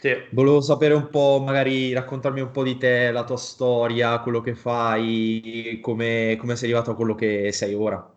Sì. Volevo sapere un po', magari raccontarmi un po' di te, la tua storia, quello che fai, come, come sei arrivato a quello che sei ora.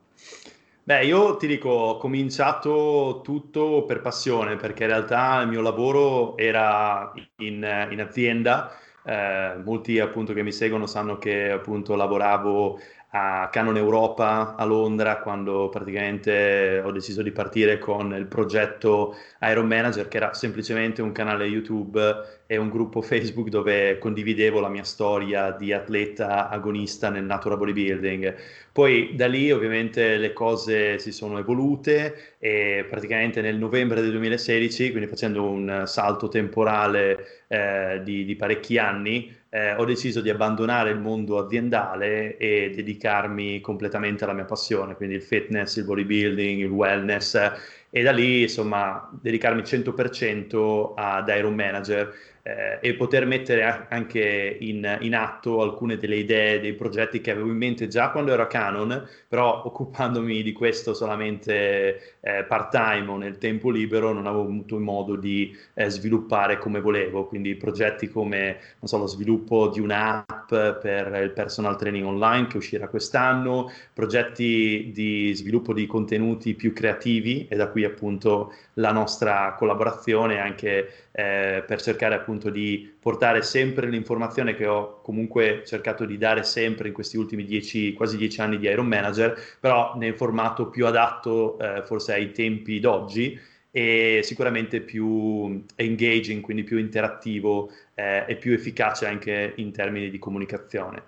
Beh, io ti dico, ho cominciato tutto per passione, perché in realtà il mio lavoro era in, in azienda. Eh, molti appunto che mi seguono sanno che appunto lavoravo a Canon Europa a Londra quando praticamente ho deciso di partire con il progetto Iron Manager che era semplicemente un canale YouTube e un gruppo Facebook dove condividevo la mia storia di atleta agonista nel natural bodybuilding. Poi da lì ovviamente le cose si sono evolute e praticamente nel novembre del 2016, quindi facendo un salto temporale eh, di, di, parecchi anni, eh, ho deciso di abbandonare il mondo aziendale e dedicarmi completamente alla mia passione, quindi il fitness, il bodybuilding, il wellness e da lì insomma dedicarmi 100% ad Iron Manager eh, e poter mettere anche in, in, atto alcune delle idee, dei progetti che avevo in mente già quando ero a Canon, però occupandomi di questo solamente eh, part-time o nel tempo libero non avevo avuto modo di eh, sviluppare come volevo, quindi progetti come so, lo sviluppo di un'app per il personal training online che uscirà quest'anno, progetti di sviluppo di contenuti più creativi e da qui appunto la nostra collaborazione anche eh, per cercare appunto di portare sempre l'informazione che ho comunque cercato di dare sempre in questi ultimi dieci, quasi dieci anni di Iron Manager, però nel formato più adatto eh, forse ai tempi d'oggi e sicuramente più engaging, quindi più interattivo eh, e più efficace anche in termini di comunicazione.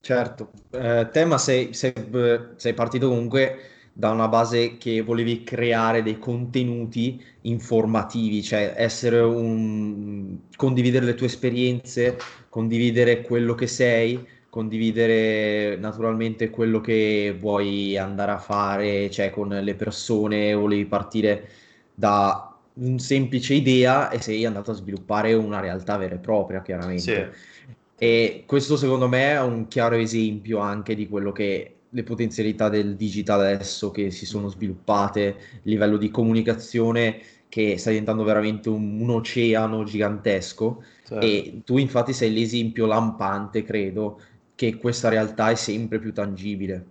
Certo, eh, te ma sei, sei, sei partito comunque da una base che volevi creare dei contenuti informativi, cioè essere un... condividere le tue esperienze, condividere quello che sei, condividere naturalmente quello che vuoi andare a fare, cioè con le persone, volevi partire da una semplice idea e sei andato a sviluppare una realtà vera e propria, chiaramente. Sì. E questo secondo me è un chiaro esempio anche di quello che le potenzialità del digital adesso che si sono sviluppate, il livello di comunicazione che sta diventando veramente un, un oceano gigantesco certo. e tu infatti sei l'esempio lampante, credo, che questa realtà è sempre più tangibile.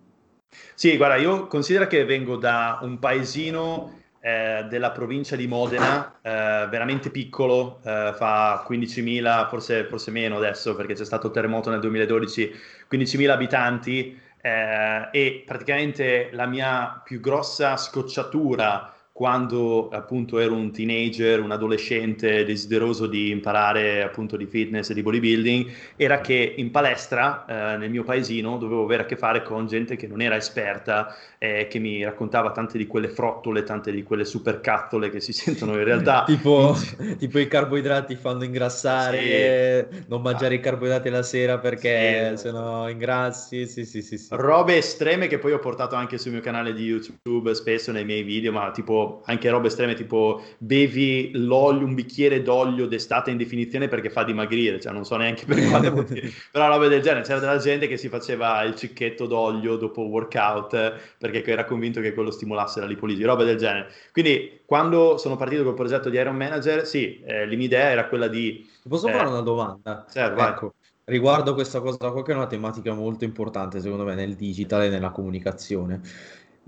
Sì, guarda, io considero che vengo da un paesino eh, della provincia di Modena, eh, veramente piccolo, eh, fa 15.000, forse, forse meno adesso perché c'è stato il terremoto nel 2012, 15.000 abitanti eh, e praticamente la mia più grossa scocciatura quando appunto ero un teenager, un adolescente desideroso di imparare appunto di fitness e di bodybuilding, era che in palestra eh, nel mio paesino dovevo avere a che fare con gente che non era esperta eh, che mi raccontava tante di quelle frottole, tante di quelle supercattole che si sentono in realtà. tipo, tipo, i carboidrati fanno ingrassare, sì. non mangiare ah. i carboidrati la sera perché sì. no ingrassi, sì, sì, sì, sì. Robe estreme che poi ho portato anche sul mio canale di YouTube, spesso nei miei video, ma tipo anche robe estreme tipo bevi l'olio, un bicchiere d'olio d'estate in definizione perché fa dimagrire, cioè non so neanche per quale motivo, però robe del genere. C'era della gente che si faceva il cicchetto d'olio dopo workout perché era convinto che quello stimolasse la lipolisi, roba del genere. Quindi quando sono partito col progetto di Iron Manager, sì, eh, la mia idea era quella di... Posso eh, fare una domanda? Certo, ecco, riguardo questa cosa qua che è una tematica molto importante secondo me nel digital e nella comunicazione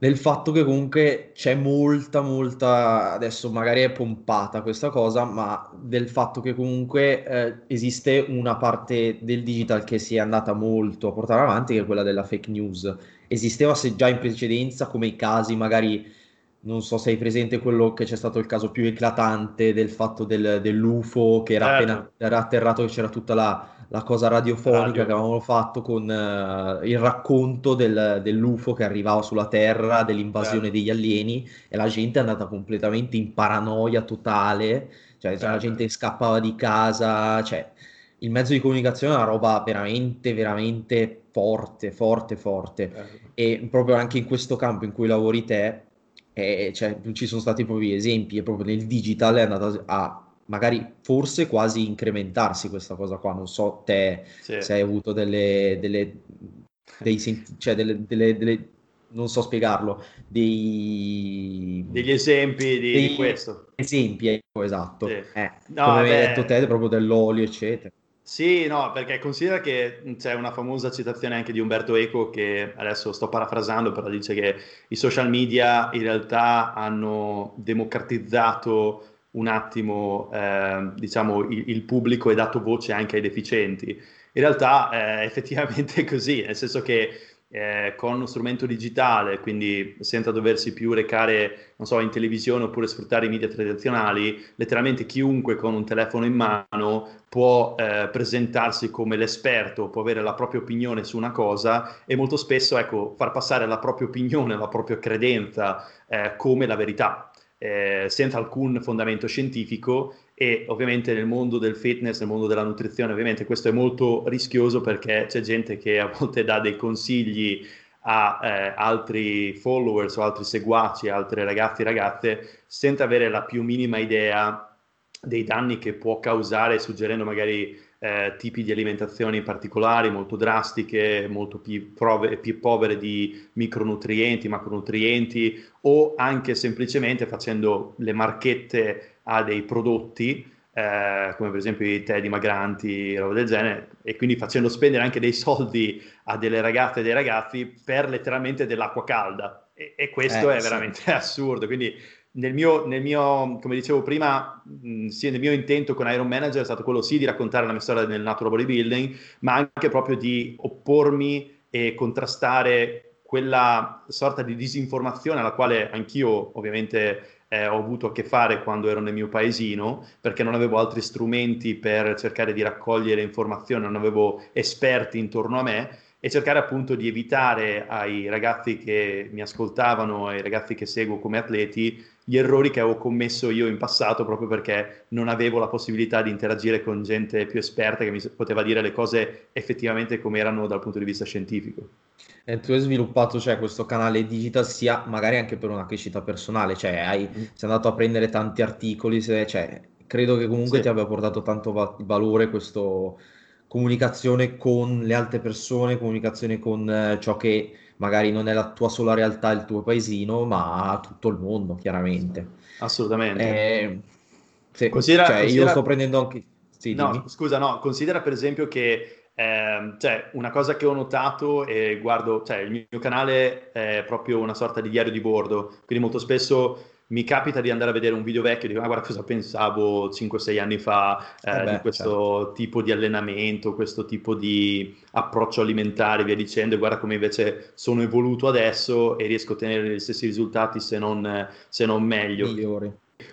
del fatto che comunque c'è molta, molta, adesso magari è pompata questa cosa, ma del fatto che comunque eh, esiste una parte del digital che si è andata molto a portare avanti, che è quella della fake news. Esisteva se già in precedenza come i casi magari, non so se hai presente quello che c'è stato il caso più eclatante del fatto del, dell'UFO che era certo. appena era atterrato, che c'era tutta la la cosa radiofonica Radio. che avevamo fatto con uh, il racconto del, dell'UFO che arrivava sulla Terra, dell'invasione certo. degli alieni e la gente è andata completamente in paranoia totale, cioè certo. la gente scappava di casa, cioè il mezzo di comunicazione è una roba veramente, veramente forte, forte, forte. Certo. E proprio anche in questo campo in cui lavori te, eh, cioè, ci sono stati proprio esempi, e proprio nel digital è andata a magari forse quasi incrementarsi questa cosa qua. Non so te sì. se hai avuto delle, delle, dei, cioè delle, delle, delle non so spiegarlo, dei... degli esempi di, dei... di questo. Esempi, ecco, esatto. Sì. Eh, no, come hai detto te, proprio dell'olio, eccetera. Sì, no, perché considera che c'è una famosa citazione anche di Umberto Eco che adesso sto parafrasando, però dice che i social media in realtà hanno democratizzato un attimo, eh, diciamo, il, il, pubblico e dato voce anche ai deficienti. In realtà eh, effettivamente è così, nel senso che eh, con uno strumento digitale, quindi senza doversi più recare, non so, in televisione oppure sfruttare i media tradizionali, letteralmente chiunque con un telefono in mano può eh, presentarsi come l'esperto, può avere la propria opinione su una cosa e molto spesso, ecco, far passare la propria opinione, la propria credenza eh, come la verità. Eh, senza alcun fondamento scientifico e ovviamente nel mondo del fitness, nel mondo della nutrizione, ovviamente questo è molto rischioso perché c'è gente che a volte dà dei consigli a eh, altri followers o altri seguaci, altri ragazzi e ragazze, senza avere la più minima idea dei danni che può causare, suggerendo magari eh, tipi di alimentazione particolari, molto drastiche, molto più, prove, più povere di micronutrienti, macronutrienti, o anche semplicemente facendo le marchette a dei prodotti, eh, come per esempio i tè dimagranti, roba del genere, e quindi facendo spendere anche dei soldi a delle ragazze e dei ragazzi per letteralmente dell'acqua calda. E, e questo eh, è veramente sì. assurdo. Quindi nel mio, nel mio, come dicevo prima, mh, sì, nel mio intento con Iron Manager è stato quello sì di raccontare la mia storia nel natural bodybuilding, ma anche proprio di oppormi e contrastare quella sorta di disinformazione alla quale anch'io ovviamente eh, ho avuto a che fare quando ero nel mio paesino, perché non avevo altri strumenti per cercare di raccogliere informazioni, non avevo esperti intorno a me e cercare appunto di evitare ai ragazzi che mi ascoltavano, ai ragazzi che seguo come atleti, gli errori che avevo commesso io in passato proprio perché non avevo la possibilità di interagire con gente più esperta che mi poteva dire le cose effettivamente come erano dal punto di vista scientifico. E tu hai sviluppato cioè, questo canale digital sia magari anche per una crescita personale, cioè hai, mm. sei andato a prendere tanti articoli, se, cioè, credo che comunque sì. ti abbia portato tanto va- valore questa comunicazione con le altre persone, comunicazione con eh, ciò che magari non è la tua sola realtà, il tuo paesino, ma tutto il mondo, chiaramente. Assolutamente. Eh, sì, considera, cioè, considera... io sto prendendo anche... Sì, no, scusa, no, considera per esempio che eh, cioè, una cosa che ho notato e guardo, cioè, il mio canale è proprio una sorta di diario di bordo, quindi molto spesso mi capita di andare a vedere un video vecchio e dico, ah, guarda cosa pensavo 5-6 anni fa eh, eh beh, di questo certo. tipo di allenamento, questo tipo di approccio alimentare, via dicendo, e guarda come invece sono evoluto adesso e riesco a ottenere gli stessi risultati se non, se non meglio. Migliori.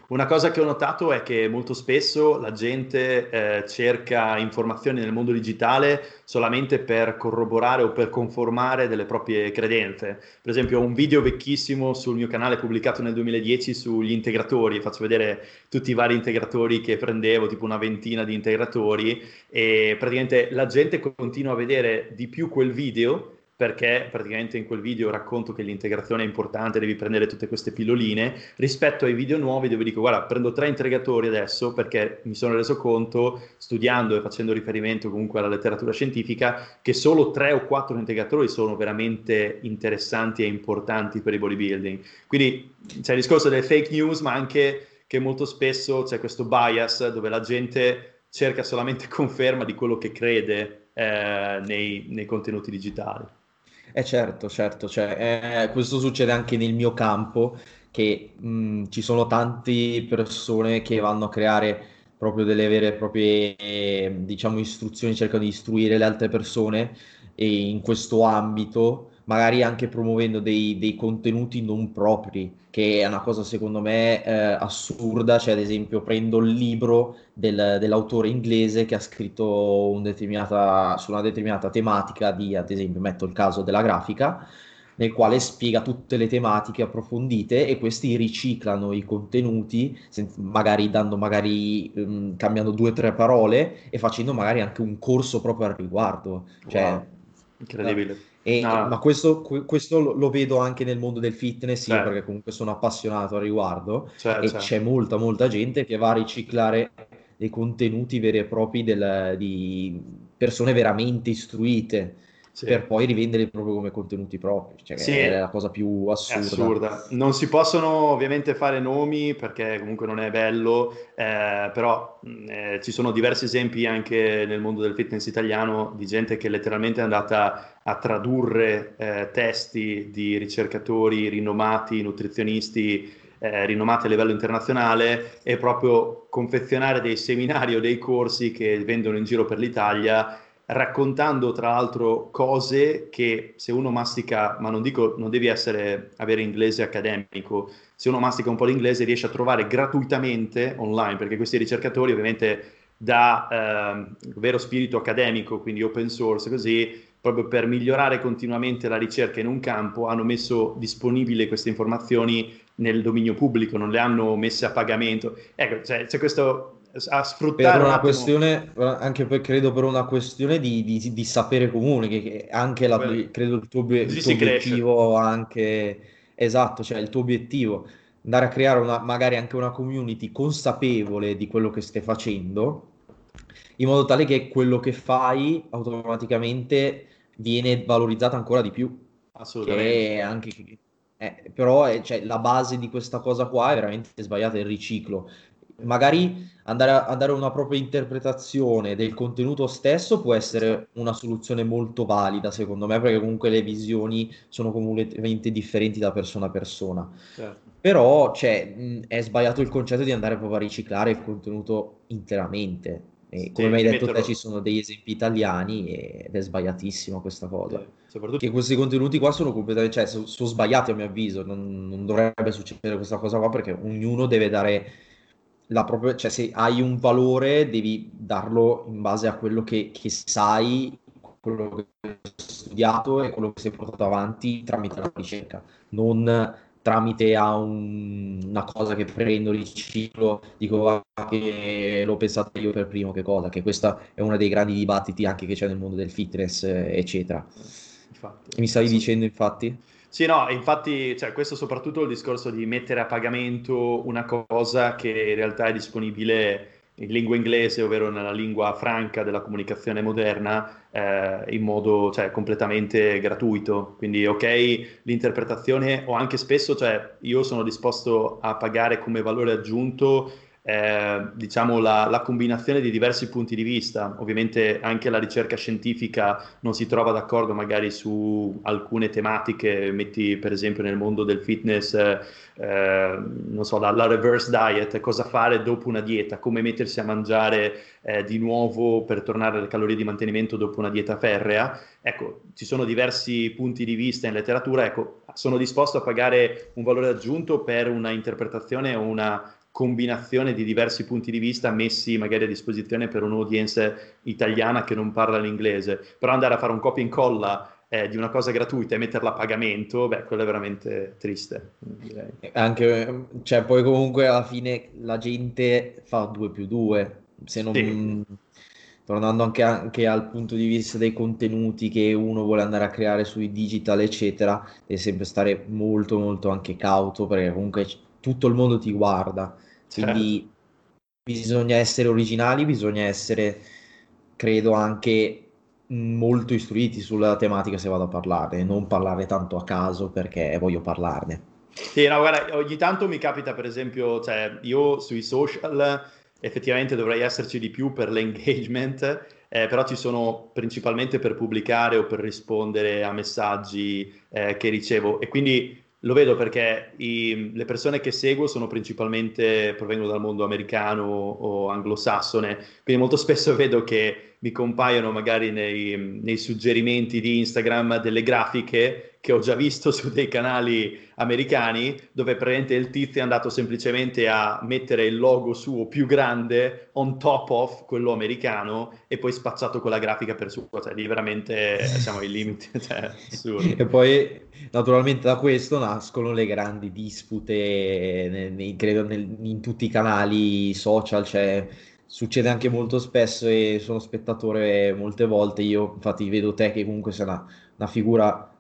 Una cosa che ho notato è che molto spesso la gente eh, cerca informazioni nel mondo digitale solamente per corroborare o per conformare delle proprie credenze. Per esempio, ho un video vecchissimo sul mio canale pubblicato nel 2010 sugli integratori, faccio vedere tutti i vari integratori che prendevo, tipo una ventina di integratori, e praticamente la gente continua a vedere di più quel video perché praticamente in quel video racconto che l'integrazione è importante, devi prendere tutte queste pilloline, rispetto ai video nuovi dove dico guarda prendo tre integratori adesso perché mi sono reso conto, studiando e facendo riferimento comunque alla letteratura scientifica, che solo tre o quattro integratori sono veramente interessanti e importanti per il bodybuilding. Quindi c'è il discorso delle fake news, ma anche che molto spesso c'è questo bias dove la gente cerca solamente conferma di quello che crede eh, nei, nei contenuti digitali. Eh certo, certo, cioè, eh, questo succede anche nel mio campo, che mh, ci sono tante persone che vanno a creare proprio delle vere e proprie, eh, diciamo, istruzioni, cercano di istruire le altre persone e in questo ambito magari anche promuovendo dei, dei, contenuti non propri, che è una cosa secondo me eh, assurda, cioè ad esempio prendo il libro del, dell'autore inglese che ha scritto un su una determinata tematica di, ad esempio, metto il caso della grafica, nel quale spiega tutte le tematiche approfondite e questi riciclano i contenuti, magari dando magari um, cambiando due o tre parole e facendo magari anche un corso proprio al riguardo. Cioè, wow. Incredibile. E, no. Ma questo, questo, lo vedo anche nel mondo del fitness, io, perché comunque sono appassionato a riguardo certo, e certo. c'è molta, molta gente che va a riciclare dei contenuti veri e propri del, di persone veramente istruite. Sì. per poi rivenderli proprio come contenuti propri, cioè sì, è la cosa più assurda. assurda. Non si possono ovviamente fare nomi perché comunque non è bello, eh, però eh, ci sono diversi esempi anche nel mondo del fitness italiano di gente che letteralmente è andata a tradurre eh, testi di ricercatori rinomati, nutrizionisti eh, rinomati a livello internazionale e proprio confezionare dei seminari o dei corsi che vendono in giro per l'Italia raccontando tra l'altro cose che se uno mastica, ma non dico non devi essere, avere inglese accademico, se uno mastica un po' l'inglese riesce a trovare gratuitamente online, perché questi ricercatori ovviamente da eh, vero spirito accademico, quindi open source così, proprio per migliorare continuamente la ricerca in un campo, hanno messo disponibili queste informazioni nel dominio pubblico, non le hanno messe a pagamento. Ecco, cioè, c'è questo a sfruttare per una un questione, anche per, credo per una questione di, di, di sapere comune, che, che anche la, credo il tuo, il tuo obiettivo anche esatto, cioè il tuo obiettivo andare a creare una, magari anche una community consapevole di quello che stai facendo, in modo tale che quello che fai automaticamente viene valorizzato ancora di più. Assolutamente. Anche, eh, però è, cioè, la base di questa cosa qua è veramente sbagliata, il riciclo magari andare a, dare una propria interpretazione del contenuto stesso può essere una soluzione molto valida, secondo me, perché comunque le visioni sono completamente differenti da persona a persona. Certo. Però cioè, è sbagliato il concetto di andare proprio a riciclare il contenuto interamente. Come sì, mi hai detto te ci sono degli esempi italiani ed è sbagliatissima questa cosa. Sì, soprattutto... Che questi contenuti qua sono completamente, cioè sono, sono sbagliati a mio avviso, non, non, dovrebbe succedere questa cosa qua perché ognuno deve dare propria, cioè se hai un valore devi darlo in base a quello che, che sai, quello che hai studiato e quello che sei portato avanti tramite la ricerca, non tramite a un, una cosa che prendo, riciclo, dico che l'ho pensato io per primo che cosa, che questo è uno dei grandi dibattiti anche che c'è nel mondo del fitness, eccetera. Infatti, mi stavi sì. dicendo infatti? Sì, no, infatti, cioè, questo soprattutto il discorso di mettere a pagamento una cosa che in realtà è disponibile in lingua inglese, ovvero nella lingua franca della comunicazione moderna, eh, in modo cioè, completamente gratuito. Quindi, ok, l'interpretazione o anche spesso, cioè, io sono disposto a pagare come valore aggiunto eh, diciamo la, la, combinazione di diversi punti di vista. Ovviamente anche la ricerca scientifica non si trova d'accordo magari su alcune tematiche, metti per esempio nel mondo del fitness, eh, non so, la, la, reverse diet, cosa fare dopo una dieta, come mettersi a mangiare eh, di nuovo per tornare alle calorie di mantenimento dopo una dieta ferrea. Ecco, ci sono diversi punti di vista in letteratura, ecco, sono disposto a pagare un valore aggiunto per una interpretazione o una combinazione di diversi punti di vista messi magari a disposizione per un'audience italiana che non parla l'inglese, però andare a fare un copia e incolla eh, di una cosa gratuita e metterla a pagamento, beh, quello è veramente triste. Direi. Anche, cioè, poi comunque alla fine la gente fa 2 più 2, se non... Sì. Tornando anche, anche, al punto di vista dei contenuti che uno vuole andare a creare sui digital, eccetera, deve sempre stare molto, molto anche cauto perché comunque tutto il mondo ti guarda. Quindi certo. bisogna essere originali, bisogna essere, credo, anche molto istruiti sulla tematica se vado a parlare, non parlare tanto a caso perché voglio parlarne. Sì, no, guarda, ogni tanto mi capita, per esempio, cioè, io sui social effettivamente dovrei esserci di più per l'engagement, eh, però ci sono principalmente per pubblicare o per rispondere a messaggi eh, che ricevo e quindi lo vedo perché i, le persone che seguo sono principalmente provengono dal mondo americano o anglosassone, quindi molto spesso vedo che mi compaiono magari nei, nei suggerimenti di Instagram delle grafiche che ho già visto su dei canali americani dove praticamente il tizio è andato semplicemente a mettere il logo suo più grande on top of quello americano e poi spacciato quella grafica per suo, cioè lì veramente siamo ai limiti, cioè, E poi naturalmente da questo nascono le grandi dispute, nei, credo nel, in tutti i canali social, cioè succede anche molto spesso e sono spettatore molte volte, io infatti vedo te che comunque sei una, una figura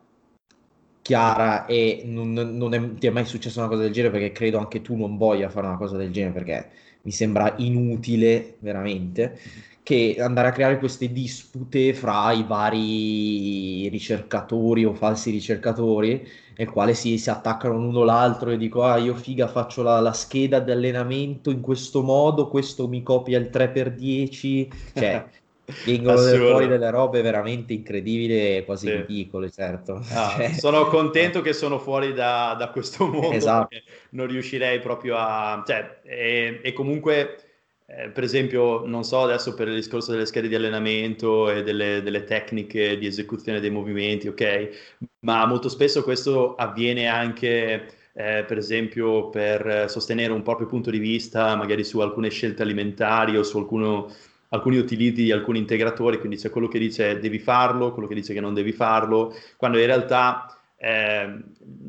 chiara e non, non è, ti è mai successa una cosa del genere perché credo anche tu non voglia fare una cosa del genere perché mi sembra inutile veramente che andare a creare queste dispute fra i vari ricercatori o falsi ricercatori, nel quale si, si attaccano l'uno l'altro e dico, ah, io figa faccio la, la scheda di allenamento in questo modo, questo mi copia il 3x10, cioè... vengono fuori delle robe veramente incredibili e quasi sì. ridicole, certo. Ah, cioè, sono contento che sono fuori da, da questo mondo, esatto. non riuscirei proprio a... Cioè, e, e comunque, eh, per esempio, non so adesso per il discorso delle schede di allenamento e delle, delle tecniche di esecuzione dei movimenti, ok? Ma molto spesso questo avviene anche... Eh, per esempio per sostenere un proprio punto di vista magari su alcune scelte alimentari o su alcuno, alcuni utilizzi di alcuni integratori, quindi c'è quello che dice devi farlo, quello che dice che non devi farlo, quando in realtà eh,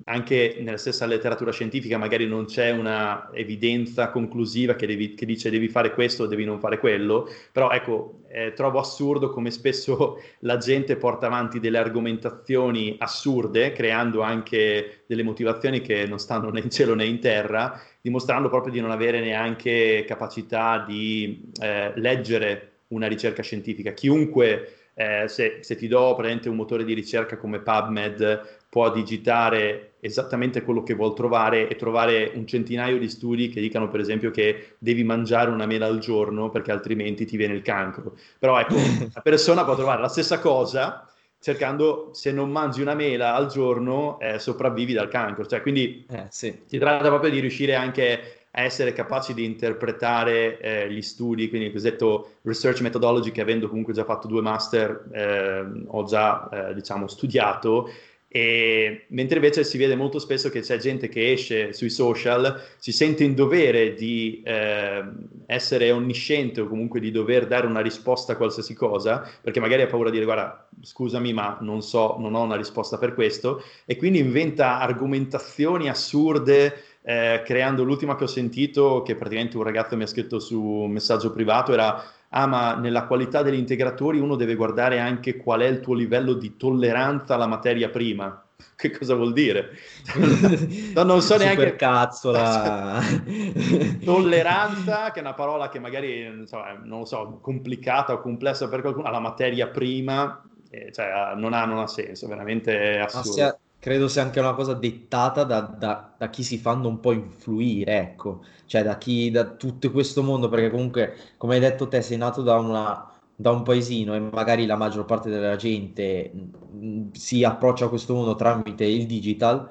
anche nella stessa letteratura scientifica magari non c'è una evidenza conclusiva che, devi, che dice devi fare questo o devi non fare quello, però ecco, eh, trovo assurdo come spesso la gente porta avanti delle argomentazioni assurde, creando anche delle motivazioni che non stanno né in cielo né in terra, dimostrando proprio di non avere neanche capacità di eh, leggere una ricerca scientifica. Chiunque eh, se, se, ti do praticamente un motore di ricerca come PubMed può digitare esattamente quello che vuol trovare e trovare un centinaio di studi che dicano per esempio che devi mangiare una mela al giorno perché altrimenti ti viene il cancro. Però ecco, la persona può trovare la stessa cosa cercando se non mangi una mela al giorno eh, sopravvivi dal cancro. Cioè, quindi eh, sì. si tratta proprio di riuscire anche a essere capaci di interpretare eh, gli studi, quindi il cosiddetto research methodology che avendo comunque già fatto due master eh, ho già eh, diciamo studiato e, mentre invece si vede molto spesso che c'è gente che esce sui social, si sente in dovere di eh, essere onnisciente o comunque di dover dare una risposta a qualsiasi cosa, perché magari ha paura di dire guarda, scusami, ma non so, non ho una risposta per questo, e quindi inventa argomentazioni assurde. Eh, creando l'ultima che ho sentito, che praticamente un ragazzo mi ha scritto su un messaggio privato, era ah ma nella qualità degli integratori uno deve guardare anche qual è il tuo livello di tolleranza alla materia prima. Che cosa vuol dire? no, non so neanche... cazzola! tolleranza, che è una parola che magari, non lo so, complicata o complessa per qualcuno, alla materia prima, eh, cioè, non, ha, non ha senso, veramente assurdo credo sia anche una cosa dettata da, da, da, chi si fanno un po' influire, ecco, cioè da chi, da tutto questo mondo, perché comunque, come hai detto te, sei nato da, una, da un paesino e magari la maggior parte della gente mh, mm, si approccia a questo mondo tramite il digital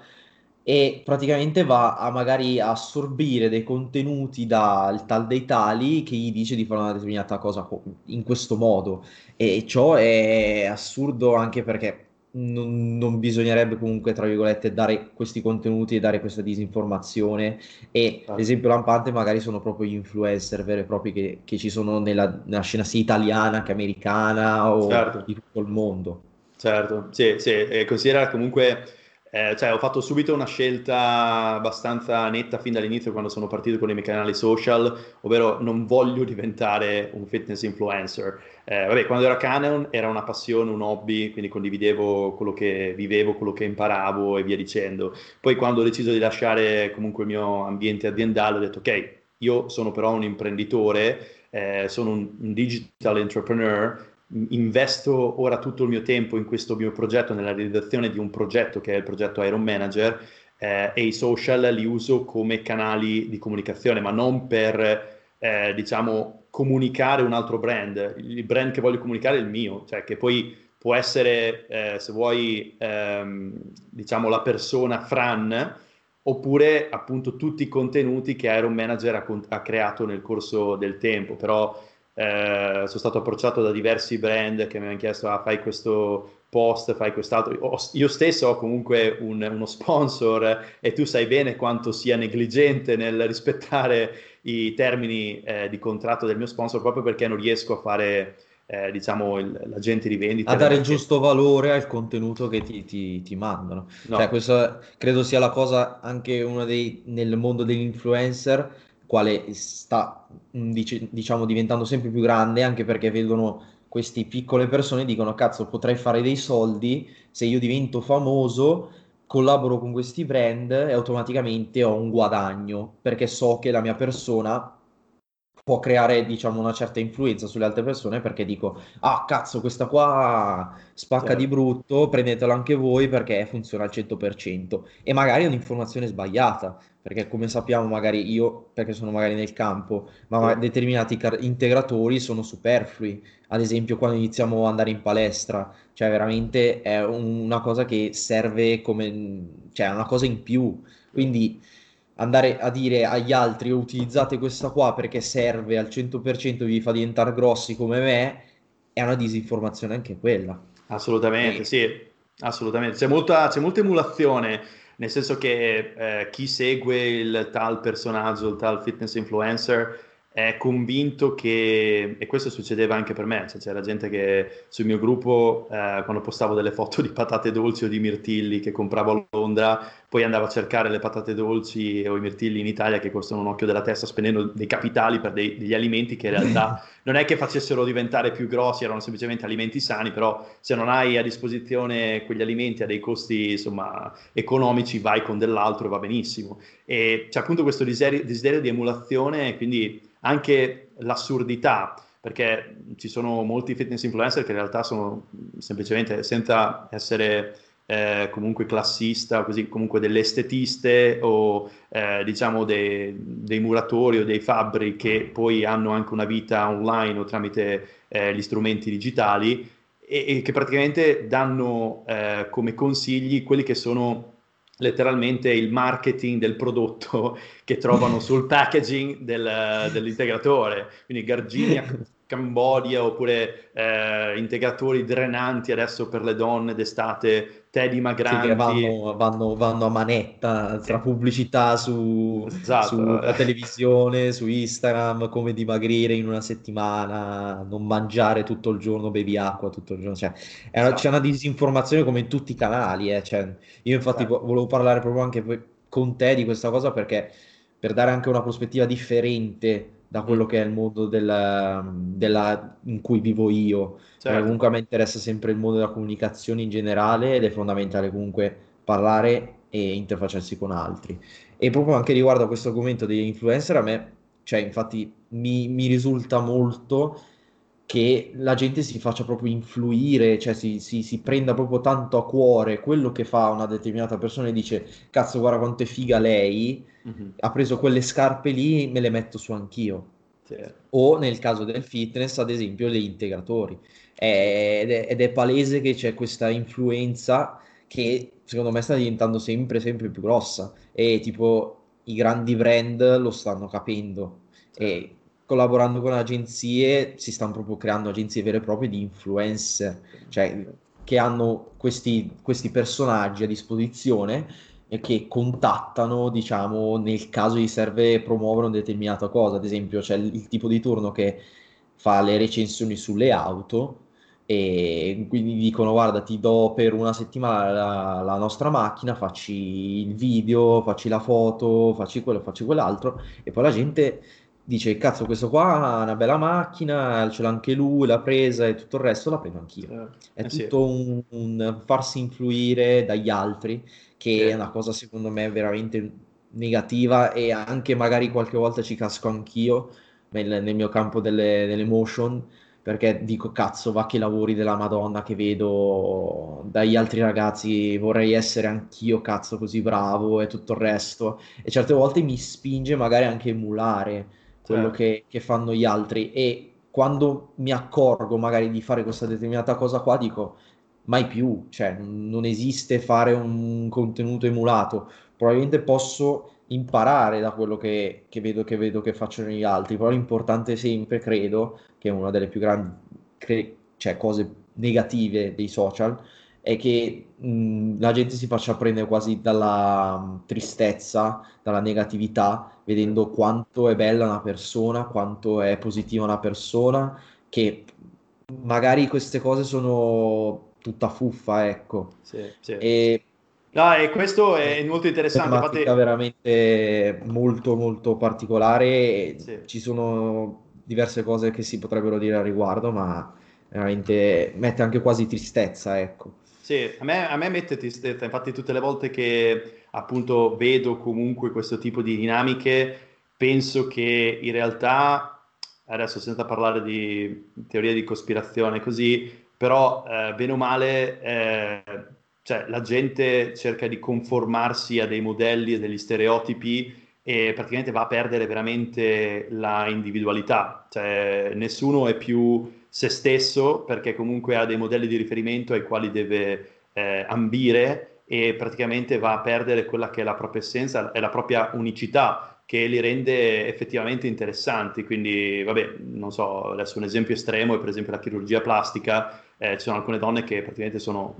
e praticamente va a magari assorbire dei contenuti dal tal dei tali che gli dice di fare una determinata cosa in questo modo. E ciò è assurdo anche perché non, non, bisognerebbe comunque, tra virgolette, dare questi contenuti e dare questa disinformazione. E certo. l'esempio lampante magari sono proprio gli influencer veri e propri che, che ci sono nella, nella, scena sia italiana che americana o certo. di tutto il mondo. Certo, sì, sì, e considera comunque eh, cioè, ho fatto subito una scelta abbastanza netta fin dall'inizio quando sono partito con i miei canali social, ovvero non voglio diventare un fitness influencer. Eh, vabbè, quando ero a Canon era una passione, un hobby, quindi condividevo quello che vivevo, quello che imparavo e via dicendo. Poi quando ho deciso di lasciare comunque il mio ambiente aziendale ho detto ok, io sono però un imprenditore, eh, sono un, un digital entrepreneur, investo ora tutto il mio tempo in questo mio progetto, nella realizzazione di un progetto che è il progetto Iron Manager eh, e i social li uso come canali di comunicazione, ma non per, eh, diciamo, comunicare un altro brand. Il brand che voglio comunicare è il mio, cioè che poi può essere, eh, se vuoi, ehm, diciamo, la persona Fran, oppure appunto tutti i contenuti che Iron Manager ha, ha creato nel corso del tempo, però eh, sono stato approcciato da diversi brand che mi hanno chiesto ah, fai questo post, fai quest'altro. Io stesso ho comunque un, uno sponsor e tu sai bene quanto sia negligente nel rispettare i termini eh, di contratto del mio sponsor proprio perché non riesco a fare eh, diciamo il, l'agente di vendita a dare il giusto valore al contenuto che ti, ti, ti mandano no. cioè, questo credo sia la cosa anche una dei nel mondo degli influencer quale sta mm, dice, diciamo diventando sempre più grande anche perché vedono queste piccole persone dicono cazzo potrei fare dei soldi se io divento famoso collaboro con questi brand e automaticamente ho un guadagno perché so che la mia persona può creare, diciamo, una certa influenza sulle altre persone perché dico, ah, cazzo, questa qua spacca certo. di brutto, prendetela anche voi perché funziona al 100%. E magari è un'informazione sbagliata, perché come sappiamo magari io, perché sono magari nel campo, ma sì. determinati car- integratori sono superflui. Ad esempio quando iniziamo ad andare in palestra, cioè veramente è una cosa che serve come, cioè è una cosa in più. Quindi andare a dire agli altri utilizzate questa qua perché serve al 100% vi fa diventare grossi come me, è una disinformazione anche quella. Assolutamente, e... sì, assolutamente. C'è molta, c'è molta emulazione, nel senso che eh, chi segue il tal personaggio, il tal fitness influencer, è convinto che, e questo succedeva anche per me, cioè c'era gente che sul mio gruppo, eh, quando postavo delle foto di patate dolci o di mirtilli che compravo a Londra, poi andava a cercare le patate dolci o i mirtilli in Italia che costano un occhio della testa spendendo dei capitali per dei, degli alimenti che in realtà non è che facessero diventare più grossi, erano semplicemente alimenti sani, però se non hai a disposizione quegli alimenti a dei costi insomma economici vai con dell'altro e va benissimo. E c'è appunto questo desiderio, desiderio di emulazione, quindi anche l'assurdità, perché ci sono molti fitness influencer che in realtà sono semplicemente senza essere eh, comunque classista, così comunque delle estetiste o eh, diciamo dei, dei, muratori o dei fabbri che poi hanno anche una vita online o tramite eh, gli strumenti digitali e, e che praticamente danno eh, come consigli quelli che sono letteralmente il marketing del prodotto che trovano sul packaging del, dell'integratore. Quindi Garginia Cambodia oppure eh, integratori drenanti adesso per le donne d'estate, tè dimagranti. Sì, vanno, vanno, vanno, a manetta tra pubblicità su, esatto. sulla televisione, su Instagram, come dimagrire in una settimana, non mangiare tutto il giorno, bevi acqua tutto il giorno. Cioè, esatto. c'è una disinformazione come in tutti i canali. Eh. Cioè, io infatti esatto. volevo parlare proprio anche con te di questa cosa perché per dare anche una prospettiva differente da quello che è il mondo della, della, in cui vivo io. Certo. comunque a me interessa sempre il mondo della comunicazione in generale ed è fondamentale comunque parlare e interfacciarsi con altri. E proprio anche riguardo a questo argomento degli influencer, a me, cioè infatti mi, mi risulta molto che la gente si faccia proprio influire, cioè si, si, si, prenda proprio tanto a cuore quello che fa una determinata persona e dice cazzo guarda quanto è figa lei, mm-hmm. ha preso quelle scarpe lì, me le metto su anch'io. Sì. O nel caso del fitness, ad esempio, degli integratori. Ed è, ed è palese che c'è questa influenza che secondo me sta diventando sempre, sempre più grossa e tipo i grandi brand lo stanno capendo. Sì. E collaborando con agenzie, si stanno proprio creando agenzie vere e proprie di influencer, cioè che hanno questi, questi personaggi a disposizione e che contattano, diciamo, nel caso gli serve promuovere una determinata cosa. Ad esempio, c'è il, il tipo di turno che fa le recensioni sulle auto e quindi dicono guarda ti do per una settimana la, la, nostra macchina, facci il video, facci la foto, facci quello, facci quell'altro e poi la gente dice cazzo questo qua ha una bella macchina, ce l'ha anche lui, l'ha presa e tutto il resto la prendo anch'io. Eh, è eh tutto sì. un, un, farsi influire dagli altri che sì. è una cosa secondo me veramente negativa e anche magari qualche volta ci casco anch'io nel, nel mio campo delle, delle motion perché dico cazzo va che lavori della Madonna che vedo dagli altri ragazzi vorrei essere anch'io cazzo così bravo e tutto il resto e certe volte mi spinge magari anche emulare quello certo. che, che fanno gli altri e quando mi accorgo magari di fare questa determinata cosa qua dico mai più, cioè non esiste fare un contenuto emulato, probabilmente posso imparare da quello che, che, vedo, che vedo che facciano gli altri, però l'importante sempre, credo, che è una delle più grandi cre- cioè, cose negative dei social, è che mh, la gente si faccia prendere quasi dalla mh, tristezza, dalla negatività, vedendo quanto è bella una persona, quanto è positiva una persona, che magari queste cose sono tutta fuffa, ecco. Sì, sì. E No, e questo è molto interessante. È infatti... veramente molto, molto particolare. Sì. Ci sono diverse cose che si potrebbero dire al riguardo, ma veramente mette anche quasi tristezza, ecco. Sì, a me, a me mette tristezza, infatti tutte le volte che appunto vedo comunque questo tipo di dinamiche, penso che in realtà adesso senza parlare di teoria di cospirazione così, però eh, bene o male eh, cioè, la gente cerca di conformarsi a dei modelli e degli stereotipi e praticamente va a perdere veramente la individualità, cioè nessuno è più se stesso perché comunque ha dei modelli di riferimento ai quali deve eh, ambire e praticamente va a perdere quella che è la propria essenza e la propria unicità che li rende effettivamente interessanti. Quindi, vabbè, non so, adesso un esempio estremo è per esempio la chirurgia plastica. Eh, ci sono alcune donne che praticamente sono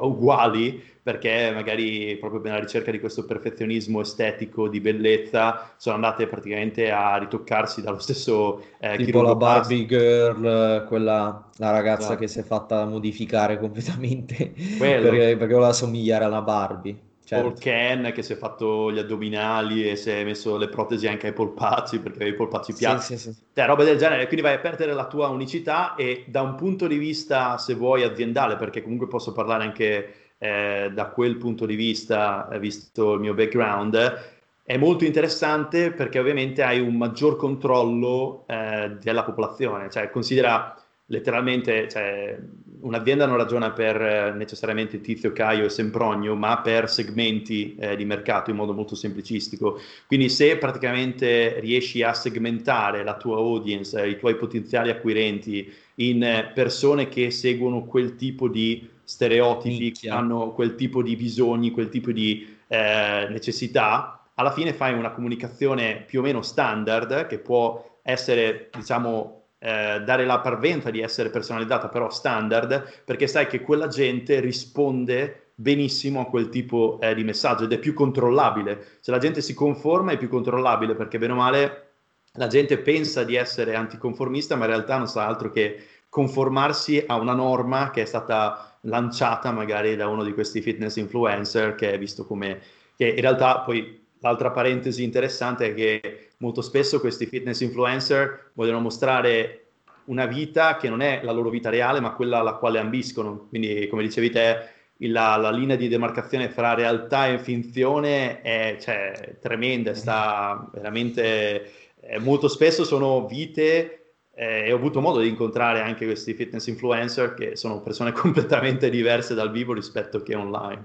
uguali perché magari proprio per la ricerca di questo perfezionismo estetico, di bellezza, sono andate praticamente a ritoccarsi dallo stesso eh, tipo la Barbie Girl, quella la ragazza esatto. che si è fatta modificare completamente perché, perché voleva somigliare alla Barbie. Certo. Paul Ken che si è fatto gli addominali e si è messo le protesi anche ai polpacci perché i polpacci piatti, sì, sì, sì. cioè robe del genere, quindi vai a perdere la tua unicità e da un punto di vista, se vuoi, aziendale, perché comunque posso parlare anche eh, da quel punto di vista, eh, visto il mio background, è molto interessante perché ovviamente hai un maggior controllo eh, della popolazione, cioè considera letteralmente, cioè, un'azienda non ragiona per eh, necessariamente Tizio, Caio e Sempronio, ma per segmenti eh, di mercato in modo molto semplicistico. Quindi se praticamente riesci a segmentare la tua audience, eh, i tuoi potenziali acquirenti in eh, persone che seguono quel tipo di stereotipi, Nicchia. hanno quel tipo di bisogni, quel tipo di eh, necessità, alla fine fai una comunicazione più o meno standard che può essere, diciamo, eh, dare la parvenza di essere personalizzata, però standard, perché sai che quella gente risponde benissimo a quel tipo eh, di messaggio ed è più controllabile. Se la gente si conforma è più controllabile perché bene o male la gente pensa di essere anticonformista, ma in realtà non sa altro che conformarsi a una norma che è stata lanciata magari da uno di questi fitness influencer che è visto come che in realtà poi l'altra parentesi interessante è che molto spesso questi fitness influencer vogliono mostrare una vita che non è la loro vita reale, ma quella alla quale ambiscono. Quindi, come dicevi te, la, la linea di demarcazione fra realtà e finzione è cioè, tremenda, sta veramente... Eh, molto spesso sono vite eh, e ho avuto modo di incontrare anche questi fitness influencer che sono persone completamente diverse dal vivo rispetto che online.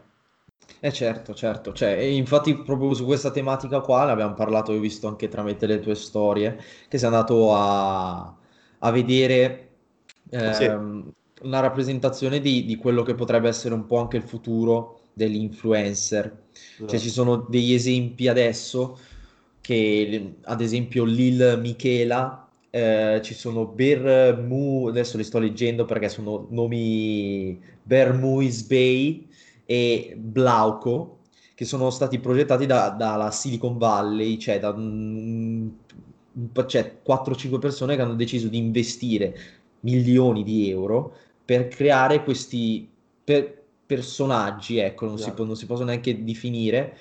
Eh certo, certo, cioè, e infatti proprio su questa tematica qua ne abbiamo parlato, ho visto anche tramite le tue storie, che sei andato a, a vedere ehm, sì. una rappresentazione di, di, quello che potrebbe essere un po' anche il futuro dell'influencer. Sì. Cioè ci sono degli esempi adesso che, ad esempio, Lil Michela, eh, ci sono Bermu, adesso li sto leggendo perché sono nomi Bermuis Bay, e Blauco, che sono stati progettati da, dalla Silicon Valley, cioè da cioè 4-5 persone che hanno deciso di investire milioni di euro per creare questi per, personaggi, ecco, non, yeah. si, non si possono neanche definire,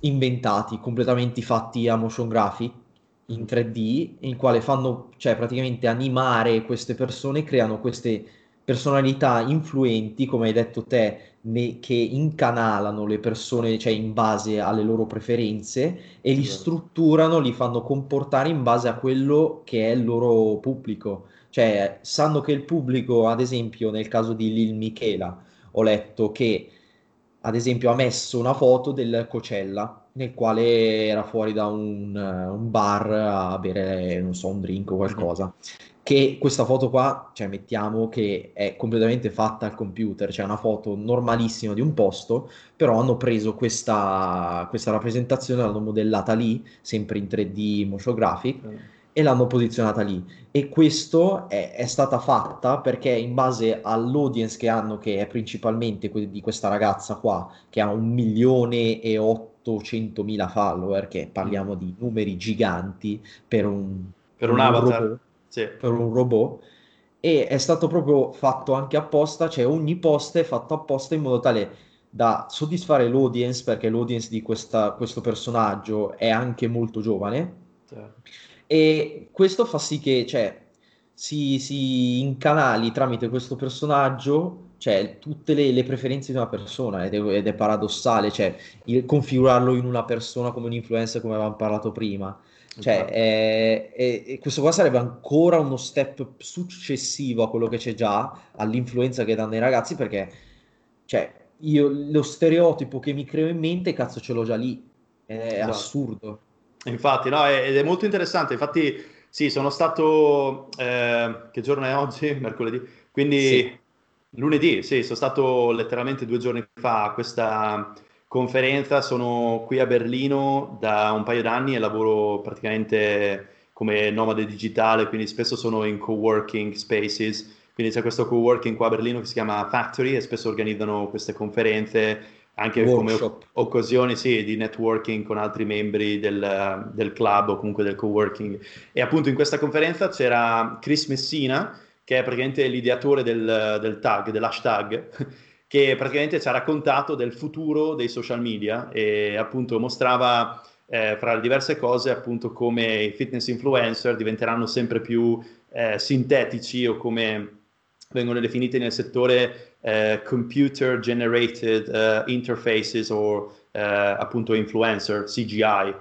inventati, completamente fatti a motion graphic in 3D, in quale fanno, cioè praticamente animare queste persone, creano queste personalità influenti, come hai detto te, ne, che incanalano le persone, cioè in base alle loro preferenze e li strutturano, li fanno comportare in base a quello che è il loro pubblico. Cioè, sanno che il pubblico, ad esempio, nel caso di Lil Michela, ho letto che, ad esempio, ha messo una foto del Cocella, nel quale era fuori da un, un bar a bere, non so, un drink o qualcosa. Mm-hmm che questa foto qua, cioè mettiamo che è completamente fatta al computer, cioè una foto normalissima di un posto, però hanno preso questa, questa rappresentazione, l'hanno modellata lì, sempre in 3D motion graphic, mm. e l'hanno posizionata lì. E questo è, è, stata fatta perché in base all'audience che hanno, che è principalmente di questa ragazza qua, che ha un milione e 800 mila follower, che parliamo di numeri giganti per un... Per un, un avatar. Robot, sì. per un robot e è stato proprio fatto anche apposta, cioè ogni post è fatto apposta in modo tale da soddisfare l'audience perché l'audience di questa, questo personaggio è anche molto giovane sì. e questo fa sì che cioè, si, si incanali tramite questo personaggio cioè, tutte le, le, preferenze di una persona ed è, ed è paradossale, cioè, il, configurarlo in una persona come un influencer come avevamo parlato prima Cioè, è, è, è, questo qua sarebbe ancora uno step successivo a quello che c'è già, all'influenza che danno i ragazzi, perché cioè, io lo stereotipo che mi creo in mente, cazzo, ce l'ho già lì. È esatto. assurdo. Infatti, no, ed è molto interessante. Infatti, sì, sono stato. Eh, che giorno è oggi? Mercoledì. Quindi, sì. lunedì, sì, sono stato letteralmente due giorni fa a questa conferenza. Sono qui a Berlino da un paio d'anni e lavoro praticamente come nomade digitale, quindi spesso sono in co-working spaces. Quindi c'è questo co-working qua a Berlino che si chiama Factory e spesso organizzano queste conferenze anche Workshop. come occasioni sì, di networking con altri membri del, del, club o comunque del co-working. E appunto in questa conferenza c'era Chris Messina, che è praticamente l'ideatore del, del tag, dell'hashtag, che praticamente ci ha raccontato del futuro dei social media e appunto mostrava eh, fra le diverse cose appunto come i fitness influencer diventeranno sempre più eh, sintetici o come vengono definiti nel settore uh, computer generated uh, interfaces o uh, appunto influencer, CGI.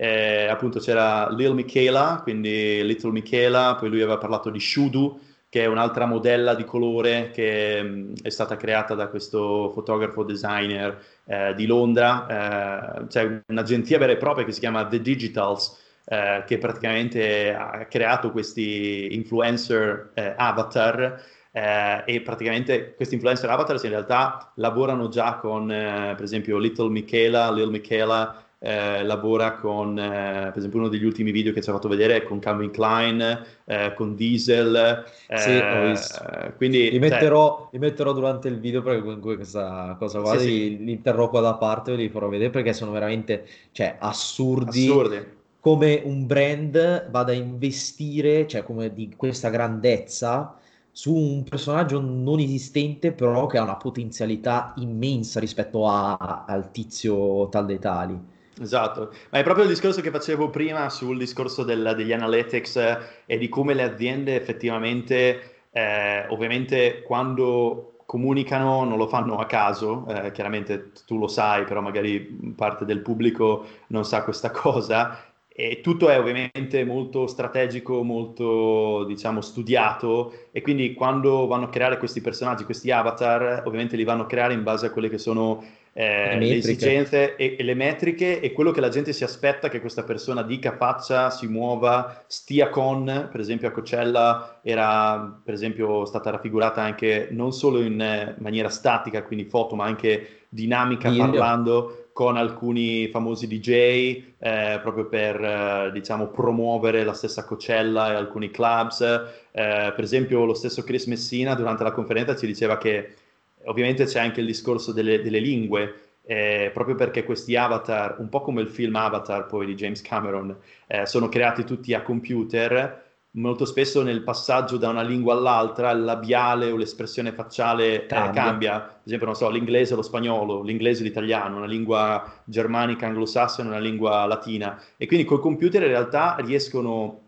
Eh, appunto c'era Lil Michaela, quindi Little Michaela, poi lui aveva parlato di Shudu, che è un'altra modella di colore che mh, è stata creata da questo fotografo designer eh, di Londra. Eh, c'è un'agenzia vera e propria che si chiama The Digitals, eh, che praticamente ha creato questi influencer eh, avatar eh, e praticamente questi influencer avatars in realtà lavorano già con, eh, per esempio, Little Michaela, Lil Michaela, eh, lavora con, eh, per esempio, uno degli ultimi video che ci ha fatto vedere con Calvin Klein, eh, con Diesel. sì, eh, visto. Quindi, li, metterò, cioè... li metterò durante il video perché comunque questa cosa qua sì, li, sì. li interrompo da parte e li farò vedere perché sono veramente cioè, assurdi. assurdi come un brand vada a investire, cioè come di questa grandezza, su un personaggio non esistente, però che ha una potenzialità immensa rispetto a, al tizio tal dei tali. Esatto, ma è proprio il discorso che facevo prima sul discorso del, degli analytics eh, e di come le aziende effettivamente, eh, ovviamente quando comunicano non lo fanno a caso, eh, chiaramente tu lo sai, però magari parte del pubblico non sa questa cosa, e tutto è ovviamente molto strategico, molto diciamo studiato e quindi quando vanno a creare questi personaggi, questi avatar, ovviamente li vanno a creare in base a quelle che sono eh, le, le, esigenze e, e, le metriche e quello che la gente si aspetta che questa persona dica, faccia, si muova, stia con, per esempio a Coachella era per esempio stata raffigurata anche non solo in maniera statica, quindi foto, ma anche dinamica Io. parlando con alcuni famosi DJ eh, proprio per eh, diciamo promuovere la stessa Coachella e alcuni clubs. Eh, per esempio lo stesso Chris Messina durante la conferenza ci diceva che ovviamente c'è anche il discorso delle, delle lingue, eh, proprio perché questi avatar, un po' come il film Avatar poi di James Cameron, eh, sono creati tutti a computer molto spesso nel passaggio da una lingua all'altra il labiale o l'espressione facciale cambia. Eh, cambia. Per esempio, non so, l'inglese o lo spagnolo, l'inglese o l'italiano, una lingua germanica, anglosassone, una lingua latina. E quindi col computer in realtà riescono,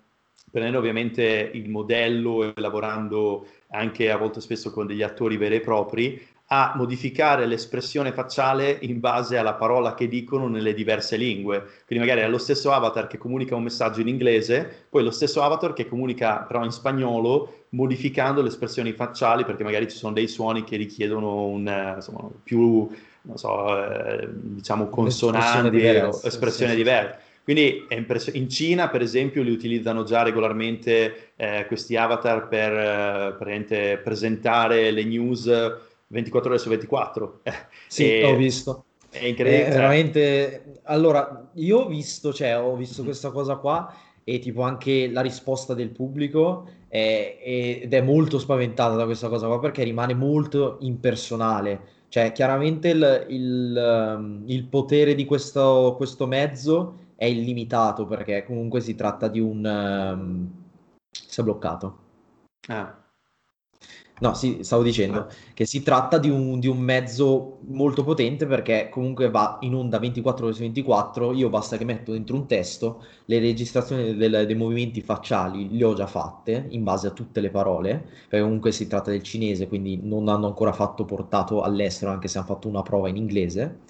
prendendo ovviamente il modello e lavorando anche a volte spesso con degli attori veri e propri, a modificare l'espressione facciale in base alla parola che dicono nelle diverse lingue. Quindi magari è lo stesso avatar che comunica un messaggio in inglese, poi lo stesso avatar che comunica però in spagnolo, modificando le espressioni facciali perché magari ci sono dei suoni che richiedono un, eh, insomma, più, non so, eh, diciamo consonanti o espressioni sì. diverse. Quindi in Cina, per esempio, li utilizzano già regolarmente eh, questi avatar per, eh, per presentare le news 24 ore su 24. Sì, e... ho visto. È incredibile. È veramente... Allora, io ho visto, cioè, ho visto questa cosa qua e tipo anche la risposta del pubblico è, ed è molto spaventata da questa cosa qua perché rimane molto impersonale. Cioè, chiaramente il, il, um, il potere di questo, questo, mezzo è illimitato perché comunque si tratta di un... Um... si è bloccato. Ah. No, sì, stavo dicendo ah. che si tratta di un, di un, mezzo molto potente perché comunque va in onda 24 ore su 24. Io basta che metto dentro un testo, le registrazioni del, dei movimenti facciali le ho già fatte in base a tutte le parole, perché comunque si tratta del cinese, quindi non hanno ancora fatto portato all'estero, anche se hanno fatto una prova in inglese.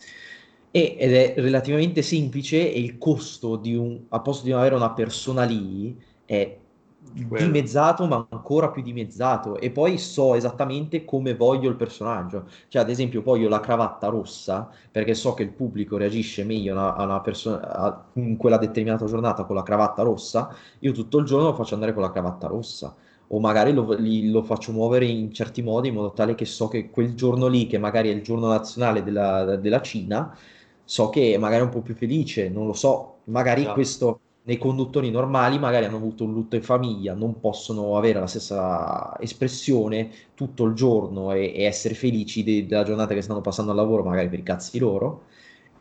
E, ed è relativamente semplice e il costo di un, a posto di avere una persona lì è quello. dimezzato, ma ancora più dimezzato. E poi so esattamente come voglio il personaggio. Cioè, ad esempio, voglio la cravatta rossa perché so che il pubblico reagisce meglio a una persona in quella determinata giornata con la cravatta rossa. Io tutto il giorno lo faccio andare con la cravatta rossa. O magari lo, li, lo faccio muovere in certi modi in modo tale che so che quel giorno lì, che magari è il giorno nazionale della, della Cina, so che magari è un po' più felice, non lo so. Magari no. questo nei conduttori normali magari hanno avuto un lutto in famiglia, non possono avere la stessa espressione tutto il giorno e, e essere felici de- della giornata che stanno passando al lavoro, magari per i cazzi loro.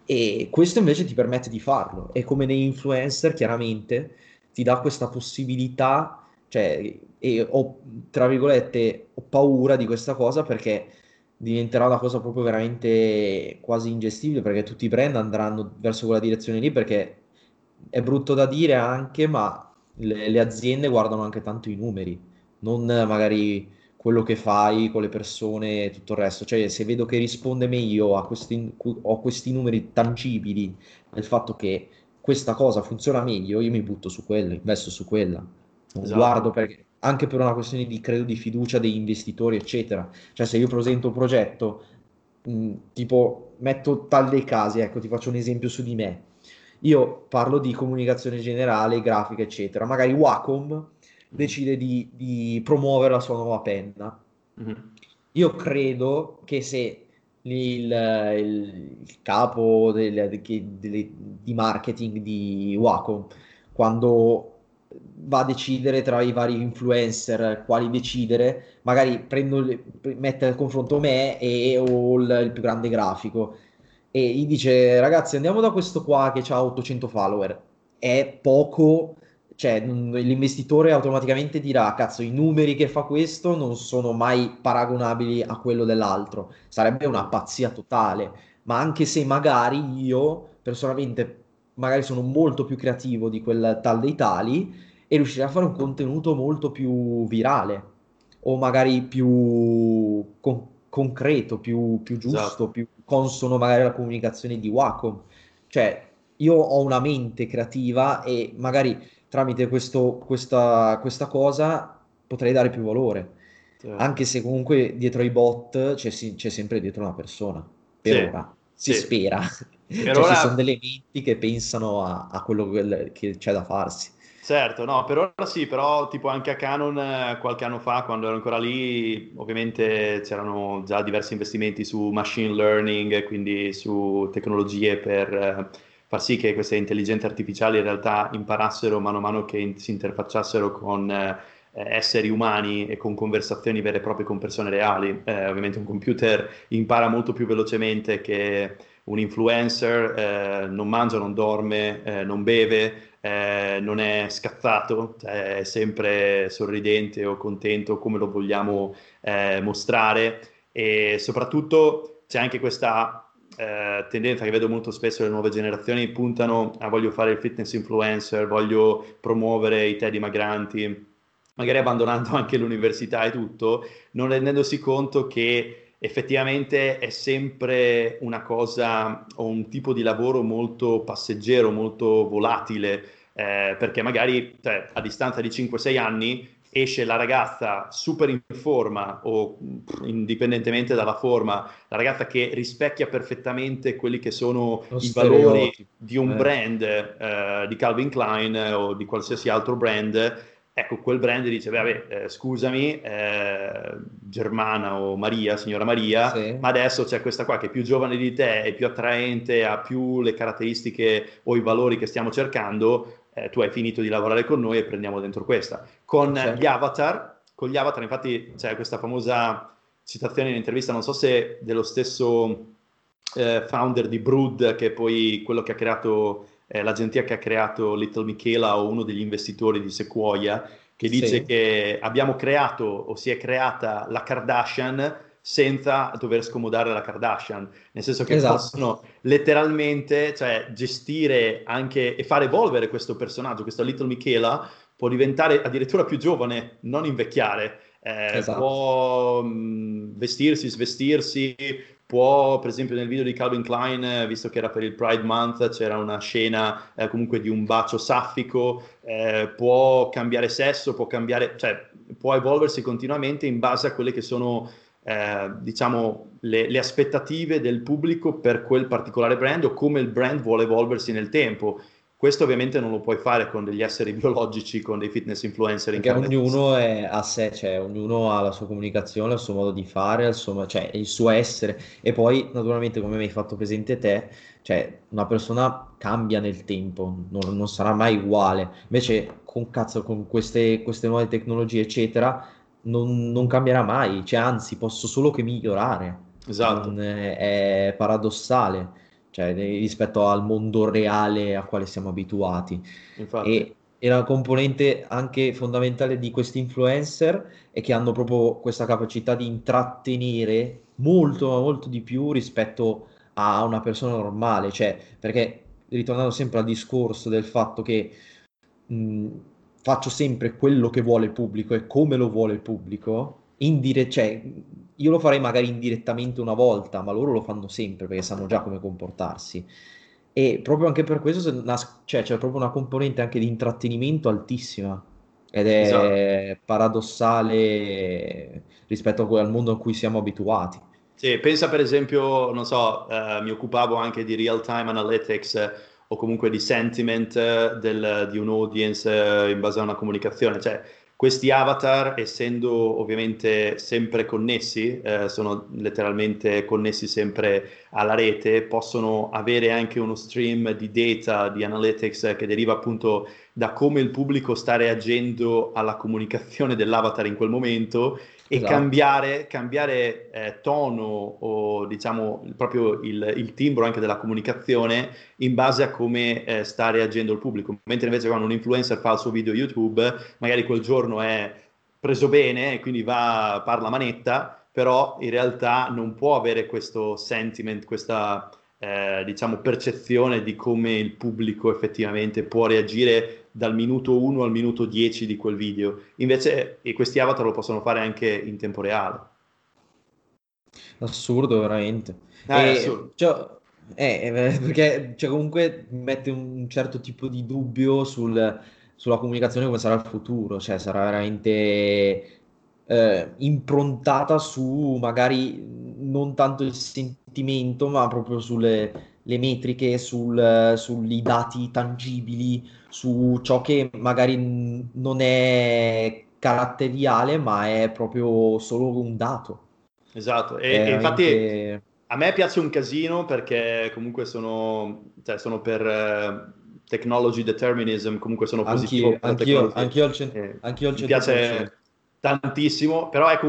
E questo invece ti permette di farlo. E come nei influencer, chiaramente ti dà questa possibilità, cioè, e ho, tra virgolette, ho paura di questa cosa perché diventerà una cosa proprio veramente quasi ingestibile perché tutti i brand andranno verso quella direzione lì perché è brutto da dire anche, ma le, le, aziende guardano anche tanto i numeri, non magari quello che fai con le persone e tutto il resto. Cioè, se vedo che risponde meglio a questi, ho questi numeri tangibili del fatto che questa cosa funziona meglio, io mi butto su quello, investo su quella. Esatto. Guardo perché anche per una questione di credo di fiducia degli investitori, eccetera. Cioè, se io presento un progetto, mh, tipo metto tal dei casi, ecco, ti faccio un esempio su di me io parlo di comunicazione generale, grafica, eccetera. Magari Wacom decide di, di promuovere la sua nuova penna. Mm-hmm. Io credo che se il, il, il capo del, del, di marketing di Wacom, quando va a decidere tra i vari influencer quali decidere, magari prendo, mette al confronto me e o il, il più grande grafico. E gli dice ragazzi andiamo da questo qua che ha 800 follower. È poco cioè l'investitore automaticamente dirà cazzo i numeri che fa questo non sono mai paragonabili a quello dell'altro sarebbe una pazzia totale. Ma anche se magari io personalmente magari sono molto più creativo di quel tal dei tali e riuscirei a fare un contenuto molto più virale o magari più con- concreto, più, più giusto, esatto. più consono magari alla comunicazione di Wacom. Cioè, io ho una mente creativa e magari tramite questo, questa, questa cosa potrei dare più valore. Certo. Anche se comunque dietro ai bot c'è, c'è sempre dietro una persona. Per sì. ora. Si sì. spera. Per cioè, ora... ci sono delle menti che pensano a, a quello che c'è da farsi. Certo, no, per ora sì, però tipo anche a Canon eh, qualche anno fa, quando ero ancora lì, ovviamente c'erano già diversi investimenti su machine learning, quindi su tecnologie per eh, far sì che queste intelligenze artificiali in realtà imparassero mano a mano che in- si interfacciassero con eh, esseri umani e con conversazioni vere e proprie con persone reali. Eh, ovviamente un computer impara molto più velocemente che un influencer, eh, non mangia, non dorme, eh, non beve eh, non è scazzato, cioè è sempre sorridente o contento come lo vogliamo eh, mostrare. E soprattutto c'è anche questa eh, tendenza che vedo molto spesso le nuove generazioni puntano a voglio fare il fitness influencer, voglio promuovere i tè dimagranti, magari abbandonando anche l'università e tutto, non rendendosi conto che effettivamente è sempre una cosa o un tipo di lavoro molto passeggero, molto volatile, eh, perché magari cioè, a distanza di 5-6 anni esce la ragazza super in forma o indipendentemente dalla forma, la ragazza che rispecchia perfettamente quelli che sono Lo i valori di un eh. brand eh, di Calvin Klein o di qualsiasi altro brand ecco, quel brand dice, vabbè, eh, scusami, eh, Germana o Maria, signora Maria, sì. ma adesso c'è questa qua che è più giovane di te, è più attraente, ha più le caratteristiche o i valori che stiamo cercando, eh, tu hai finito di lavorare con noi e prendiamo dentro questa. Con sì. gli avatar, con gli avatar infatti c'è questa famosa citazione in intervista, non so se dello stesso eh, founder di Brood, che è poi quello che ha creato eh, l'agenzia che ha creato Little Michela o uno degli investitori di Sequoia, che dice sì. che abbiamo creato o si è creata la Kardashian senza dover scomodare la Kardashian, nel senso che esatto. possono letteralmente cioè, gestire anche e far evolvere questo personaggio, questo Little Michela può diventare addirittura più giovane, non invecchiare. eh, esatto. può mh, mm, vestirsi, svestirsi, può, per esempio nel video di Calvin Klein, visto che era per il Pride Month, c'era una scena eh, comunque di un bacio saffico, eh, può cambiare sesso, può cambiare, cioè può evolversi continuamente in base a quelle che sono eh, diciamo le, le, aspettative del pubblico per quel particolare brand o come il brand vuole evolversi nel tempo questo ovviamente non lo puoi fare con degli esseri biologici, con dei fitness influencer. Perché ognuno è a sé, cioè ognuno ha la sua comunicazione, il suo modo di fare, il suo, cioè, il suo essere. E poi, naturalmente, come mi hai fatto presente te, cioè una persona cambia nel tempo, non, non sarà mai uguale. Invece, con cazzo, con queste, queste nuove tecnologie, eccetera, non, non, cambierà mai. Cioè, anzi, posso solo che migliorare. Esatto. È, è paradossale cioè rispetto al mondo reale a quale siamo abituati. Infatti. E, e la componente anche fondamentale di questi influencer è che hanno proprio questa capacità di intrattenere molto, molto di più rispetto a una persona normale, cioè perché ritornando sempre al discorso del fatto che mh, faccio sempre quello che vuole il pubblico e come lo vuole il pubblico, indire- cioè, io lo farei magari indirettamente una volta, ma loro lo fanno sempre perché sanno già come comportarsi. E proprio anche per questo nas- cioè, c'è proprio una componente anche di intrattenimento altissima ed è esatto. paradossale rispetto al mondo a cui siamo abituati. Sì, pensa per esempio, non so, eh, mi occupavo anche di real time analytics eh, o comunque di sentiment eh, del, di un audience eh, in base a una comunicazione, cioè questi avatar, essendo ovviamente sempre connessi, eh, sono letteralmente connessi sempre alla rete, possono avere anche uno stream di data, di analytics che deriva appunto da come il pubblico sta reagendo alla comunicazione dell'avatar in quel momento e esatto. cambiare, cambiare eh, tono o diciamo proprio il, il, timbro anche della comunicazione in base a come eh, sta reagendo il pubblico. Mentre invece quando un influencer fa il suo video YouTube, magari quel giorno è preso bene e quindi va, parla manetta, però in realtà non può avere questo sentiment, questa eh, diciamo percezione di come il pubblico effettivamente può reagire dal minuto 1 al minuto 10 di quel video. Invece questi avatar lo possono fare anche in tempo reale. Assurdo, veramente. Ah, e, assurdo. Cioè, eh, perché cioè, comunque mette un certo tipo di dubbio sul, sulla comunicazione come sarà il futuro, cioè sarà veramente eh, improntata su magari non tanto il sentimento, ma proprio sulle metriche, sul, sui dati tangibili, su ciò che magari non è caratteriale, ma è proprio solo un dato. Esatto, e, e infatti a me piace un casino perché comunque sono, cioè sono per uh, technology determinism, comunque sono positivo. Anch'io, anch'io, al cent- eh, anch'io al 100%. Mi piace tantissimo, però ecco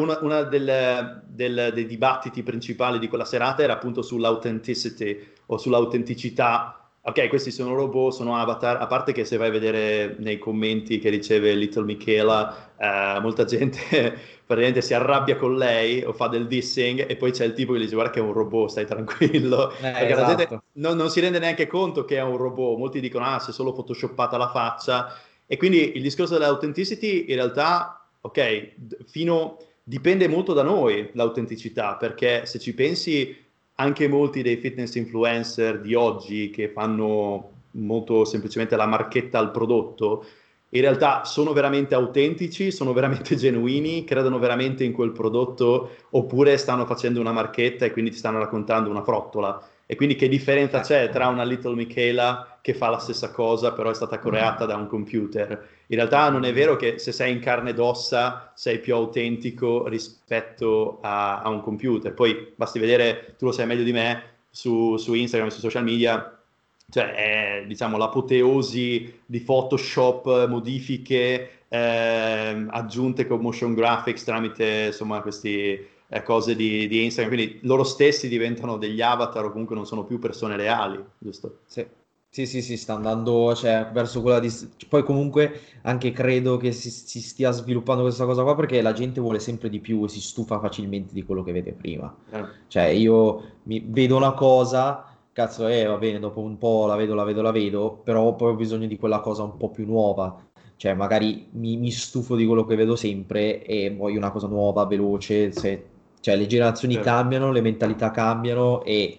del, dei dibattiti principali di quella serata era appunto sull'authenticity o sull'autenticità ok, questi sono robot, sono avatar, a parte che se vai a vedere nei commenti che riceve Little Michela, eh, molta gente praticamente si arrabbia con lei o fa del dissing e poi c'è il tipo che gli dice guarda che è un robot, stai tranquillo, eh, perché esatto. la gente non, non, si rende neanche conto che è un robot, molti dicono ah si è solo photoshoppata la faccia. E quindi il discorso dell'authenticity in realtà, ok, fino, dipende molto da noi l'autenticità, perché se ci pensi anche molti dei fitness influencer di oggi che fanno molto semplicemente la marchetta al prodotto, in realtà sono veramente autentici, sono veramente genuini, credono veramente in quel prodotto oppure stanno facendo una marchetta e quindi ti stanno raccontando una frottola. E quindi che differenza c'è tra una Little Michaela che fa la stessa cosa, però è stata creata da un computer? In realtà non è vero che se sei in carne ed ossa sei più autentico rispetto a, a un computer. Poi basti vedere, tu lo sai meglio di me, su, su Instagram e su social media, cioè è diciamo l'apoteosi di Photoshop, modifiche eh, aggiunte con motion graphics tramite insomma questi eh, cose di, di, Instagram, quindi loro stessi diventano degli avatar o comunque non sono più persone reali, giusto? Sì. Sì, sì, sì, sta andando cioè, verso quella di... Poi comunque anche credo che si, si, stia sviluppando questa cosa qua perché la gente vuole sempre di più e si stufa facilmente di quello che vede prima. Eh. Cioè io mi, vedo una cosa, cazzo, eh, va bene, dopo un po' la vedo, la vedo, la vedo, però poi ho bisogno di quella cosa un po' più nuova cioè magari mi, mi stufo di quello che vedo sempre e voglio una cosa nuova, veloce, se, cioè le generazioni certo. cambiano, le mentalità cambiano e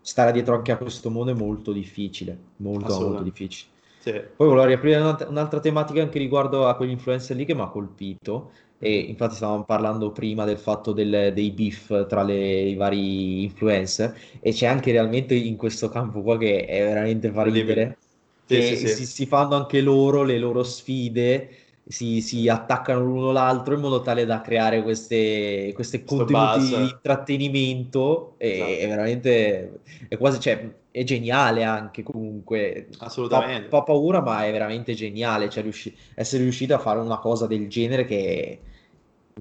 stare dietro anche a questo mondo è molto difficile, molto molto difficile. Sì. Poi volevo riaprire un'altra tematica anche riguardo a quegli influencer lì che mi ha colpito e infatti stavamo parlando prima del fatto del, dei beef tra le, i vari influencer e c'è anche realmente in questo campo qua che è veramente fa ridere sì, sì, sì. Si, si, fanno anche loro le loro sfide, si, si, attaccano l'uno l'altro in modo tale da creare queste, queste contenuti buzz. di intrattenimento e esatto. è veramente è quasi cioè, è geniale anche comunque. Assolutamente. Fa, fa paura ma è veramente geniale cioè, riusci- essere riuscito a fare una cosa del genere che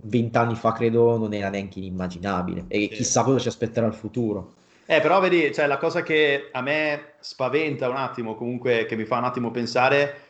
vent'anni fa credo non era neanche inimmaginabile. E chissà cosa ci aspetterà il futuro. Eh, però vedi, cioè, la cosa che a me spaventa un attimo, comunque che mi fa un attimo pensare,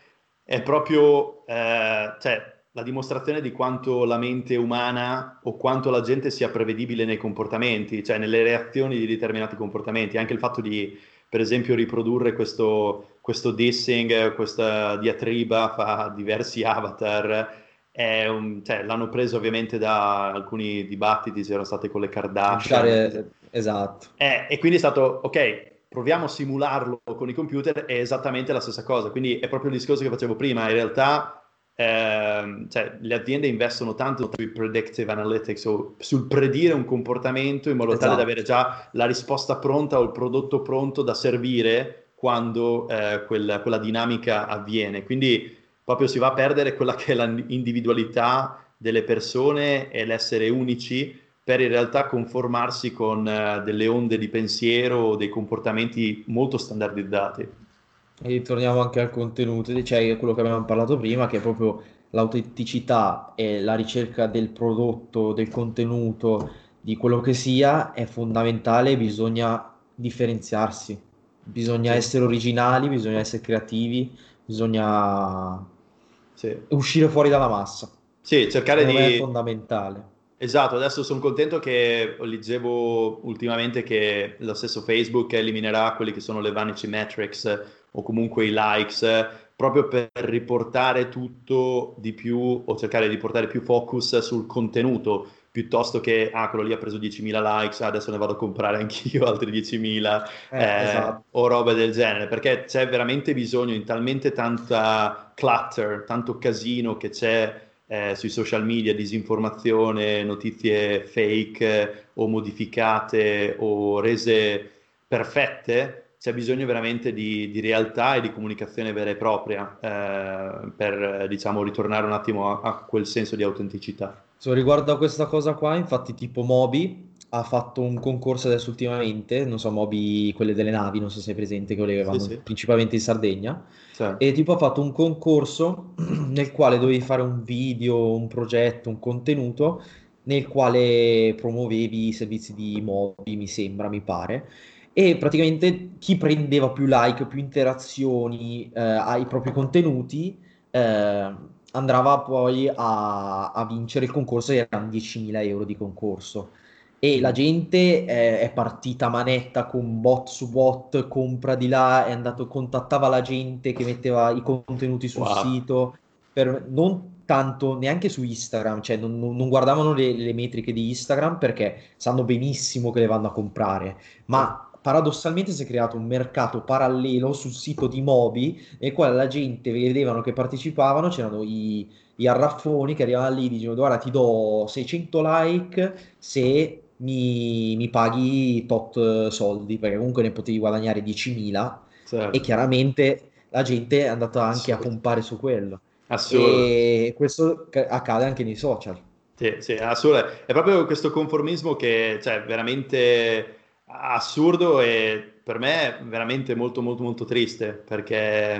è proprio eh, cioè, la dimostrazione di quanto la mente umana o quanto la gente sia prevedibile nei comportamenti, cioè nelle reazioni di determinati comportamenti. Anche il fatto di, per esempio, riprodurre questo, questo dissing, questa diatriba fra diversi avatar un, cioè, l'hanno preso ovviamente da alcuni dibattiti, c'erano state con le Kardashian. Esatto. Eh, e quindi è stato, ok, proviamo a simularlo con i computer, è esattamente la stessa cosa. Quindi è proprio il discorso che facevo prima. In realtà eh, cioè, le aziende investono tanto sui predictive analytics o sul predire un comportamento in modo esatto. tale da avere già la risposta pronta o il prodotto pronto da servire quando eh, quella, quella dinamica avviene. Quindi proprio si va a perdere quella che è l'individualità delle persone e l'essere unici per in realtà conformarsi con uh, delle onde di pensiero o dei comportamenti molto standardizzati. E torniamo anche al contenuto, cioè quello che avevamo parlato prima, che è proprio l'autenticità e la ricerca del prodotto, del contenuto, di quello che sia, è fondamentale, bisogna differenziarsi, bisogna essere originali, bisogna essere creativi, bisogna sì. uscire fuori dalla massa. Sì, cercare di... è fondamentale. Esatto, adesso sono contento che leggevo ultimamente che lo stesso Facebook eliminerà quelli che sono le vanity metrics o comunque i likes proprio per riportare tutto di più o cercare di portare più focus sul contenuto piuttosto che ah quello lì ha preso 10.000 likes adesso ne vado a comprare anch'io altri 10.000 eh, eh, esatto. o robe del genere perché c'è veramente bisogno in talmente tanta clutter tanto casino che c'è eh, sui social media disinformazione notizie fake eh, o modificate o rese perfette c'è bisogno veramente di, di, realtà e di comunicazione vera e propria eh, per diciamo ritornare un attimo a, a quel senso di autenticità. So, riguardo a questa cosa qua, infatti, tipo Moby ha fatto un concorso adesso ultimamente, non so, Moby, quelle delle navi, non so se sei presente, che le vanno sì, sì. principalmente in Sardegna, sì. e tipo ha fatto un concorso nel quale dovevi fare un video, un progetto, un contenuto, nel quale promuovevi i servizi di Moby, mi sembra, mi pare, e praticamente chi prendeva più like, più interazioni eh, ai propri contenuti, eh, andava poi a, a vincere il concorso e erano 10.000 euro di concorso e la gente è, è, partita manetta con bot su bot, compra di là, è andato, contattava la gente che metteva i contenuti sul wow. sito, per, non tanto neanche su Instagram, cioè non, non guardavano le, le, metriche di Instagram perché sanno benissimo che le vanno a comprare, ma paradossalmente si è creato un mercato parallelo sul sito di Mobi nel quale la gente vedevano che partecipavano, c'erano i, i arraffoni che arrivavano lì e dicevano guarda ti do 600 like se mi, mi, paghi tot soldi perché comunque ne potevi guadagnare 10.000 certo. e chiaramente la gente è andata anche a pompare su quello e questo accade anche nei social sì, sì, assurdo. È proprio questo conformismo che cioè, veramente assurdo e per me veramente molto molto molto triste perché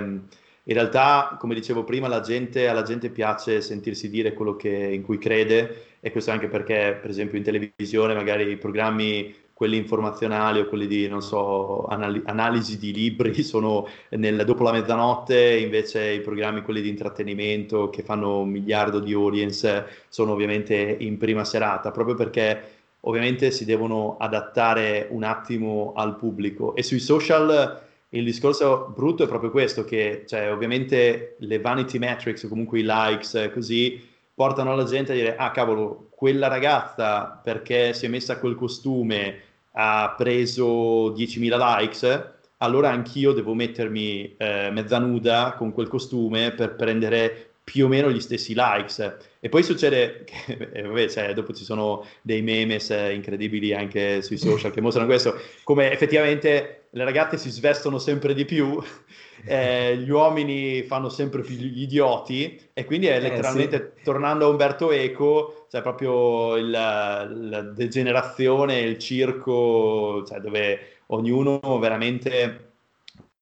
in realtà come dicevo prima la gente, alla gente piace sentirsi dire quello che, in cui crede e questo anche perché per esempio in televisione magari i programmi quelli informazionali o quelli di, non so, anal- analisi di libri sono nel, dopo la mezzanotte, invece i programmi, quelli di intrattenimento che fanno un miliardo di audience, sono ovviamente in prima serata, proprio perché ovviamente si devono adattare un attimo al pubblico. E sui social il discorso brutto è proprio questo, che cioè, ovviamente le vanity metrics o comunque i likes così portano la gente a dire ah cavolo, quella ragazza perché si è messa quel costume ha preso 10.000 likes, allora anch'io devo mettermi eh, mezza nuda con quel costume per prendere più o meno gli stessi likes. E poi succede che, eh, vabbè, cioè, dopo ci sono dei memes eh, incredibili anche sui social che mostrano questo, come effettivamente le ragazze si svestono sempre di più, eh, gli uomini fanno sempre più gli idioti, e quindi è letteralmente, eh, sì. tornando a Umberto Eco, cioè proprio il, la degenerazione, il circo, cioè dove ognuno veramente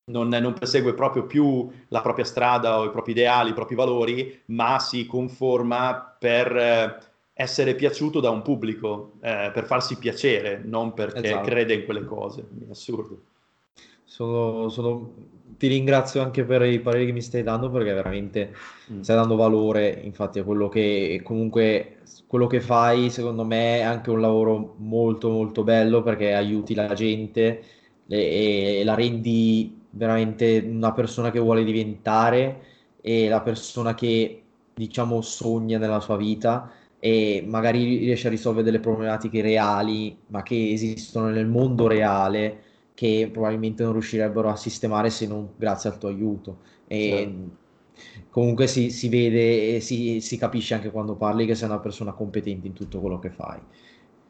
non, non, persegue proprio più la propria strada o i propri ideali, i propri valori, ma si conforma per eh, essere piaciuto da un pubblico, eh, per farsi piacere, non perché esatto. crede in quelle cose. È assurdo. Sono, sono... Ti ringrazio anche per i pareri che mi stai dando perché veramente mm. stai dando valore infatti a quello che comunque quello che fai secondo me è anche un lavoro molto molto bello perché aiuti la gente e, e la rendi veramente una persona che vuole diventare e la persona che diciamo sogna nella sua vita e magari riesce a risolvere delle problematiche reali ma che esistono nel mondo reale che probabilmente non riuscirebbero a sistemare se non grazie al tuo aiuto e certo. comunque si, si vede e si, si capisce anche quando parli che sei una persona competente in tutto quello che fai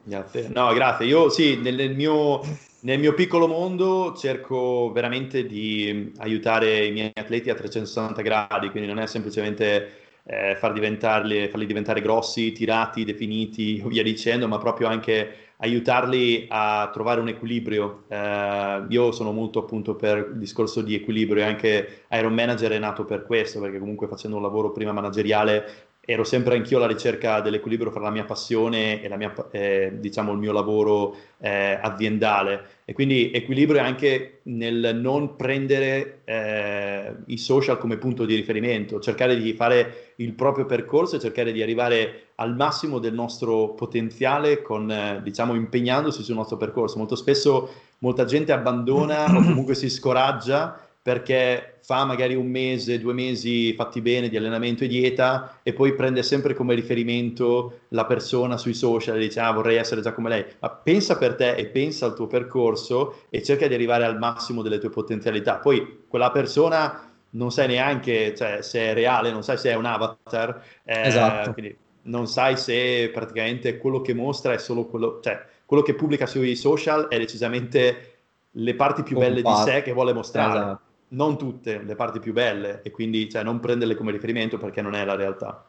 Grazie. No, grazie. Io sì, nel, nel, mio, nel, mio, piccolo mondo cerco veramente di aiutare i miei atleti a 360 gradi, quindi non è semplicemente eh, far farli diventare grossi, tirati, definiti o via dicendo, ma proprio anche aiutarli a trovare un equilibrio. Eh, io sono molto appunto per il discorso di equilibrio e anche Iron Manager è nato per questo, perché comunque facendo un lavoro prima manageriale ero sempre anch'io alla ricerca dell'equilibrio fra la mia passione e mia, eh, diciamo, il mio lavoro eh, aziendale. E quindi equilibrio anche nel non prendere eh, i social come punto di riferimento, cercare di fare il proprio percorso e cercare di arrivare al massimo del nostro potenziale con, eh, diciamo, impegnandosi sul nostro percorso. Molto spesso molta gente abbandona o comunque si scoraggia perché fa magari un mese, due mesi fatti bene di allenamento e dieta e poi prende sempre come riferimento la persona sui social e dice ah vorrei essere già come lei, ma pensa per te e pensa al tuo percorso e cerca di arrivare al massimo delle tue potenzialità. Poi quella persona non sai neanche cioè, se è reale, non sai se è un avatar, eh, esatto. quindi non sai se praticamente quello che mostra è solo quello, cioè quello che pubblica sui social è decisamente le parti più belle di sé che vuole mostrare. Esatto non tutte le parti più belle e quindi cioè, non prenderle come riferimento perché non è la realtà.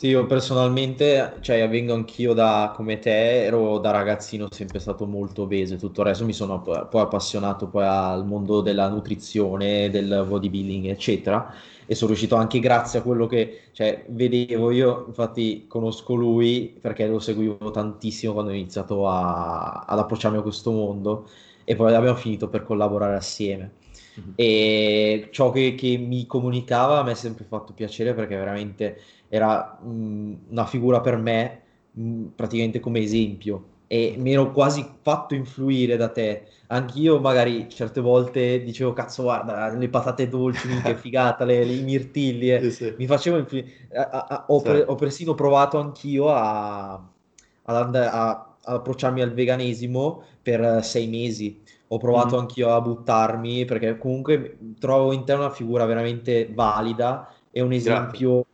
Sì, io personalmente, cioè, vengo anch'io da, come te, ero da ragazzino sempre stato molto obese, tutto il resto mi sono poi appassionato poi al mondo della nutrizione, del bodybuilding, eccetera, e sono riuscito anche grazie a quello che, cioè, vedevo io, infatti conosco lui perché lo seguivo tantissimo quando ho iniziato a, ad approcciarmi a questo mondo e poi abbiamo finito per collaborare assieme. Mm-hmm. E ciò che, che, mi comunicava a me è sempre fatto piacere perché veramente era mh, una figura per me mh, praticamente come esempio e mi ero quasi fatto influire da te. Anch'io magari certe volte dicevo cazzo guarda le patate dolci, che figata, le, le, i mirtilli, eh. sì, sì. mi facevo influire. Ho, pre- ho, persino provato anch'io a, ad, a, ad approcciarmi al veganesimo per sei mesi ho provato mm. anch'io a buttarmi perché comunque trovo in te una figura veramente valida e un esempio Grazie.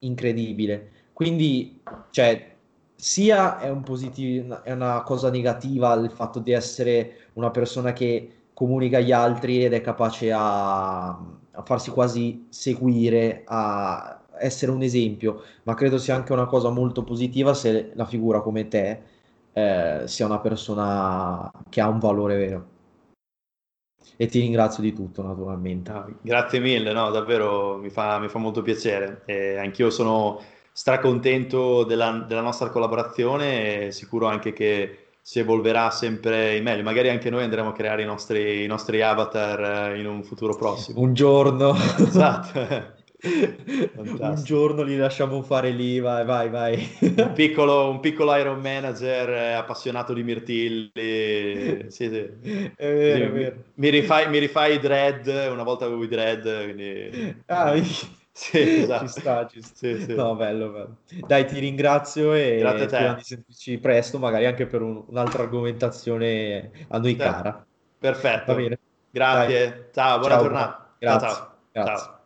incredibile. Quindi, cioè, sia è, un positivo, è una cosa negativa il fatto di essere una persona che comunica agli altri ed è capace a, a farsi quasi seguire, a essere un esempio, ma credo sia anche una cosa molto positiva se la figura come te eh, sia una persona che ha un valore vero. E ti ringrazio di tutto, naturalmente. Ah, grazie mille, no, davvero mi fa, mi fa molto piacere. E anch'io sono stracontento della, della nostra collaborazione e sicuro anche che si evolverà sempre in meglio. Magari anche noi andremo a creare i nostri, i nostri avatar eh, in un futuro prossimo. Un giorno. Esatto. un giorno li lasciamo fare lì, vai, vai, vai. un, piccolo, un piccolo Iron Manager eh, appassionato di mirtilli. Sì, sì. È vero, è vero. Mi, rifai, mi rifai i dread, una volta avevo i dread, quindi... Ah, sì, esatto. ci sta, ci sta. Sì, sì. No, bello, bello. Dai, ti ringrazio e Grazie a te. sentirci presto, magari anche per un, un'altra argomentazione a noi Certo. cara. Perfetto. Va bene. Grazie. Ciao, buona Ciao, giornata. Grazie. Ciao, ciao. Grazie. Ciao.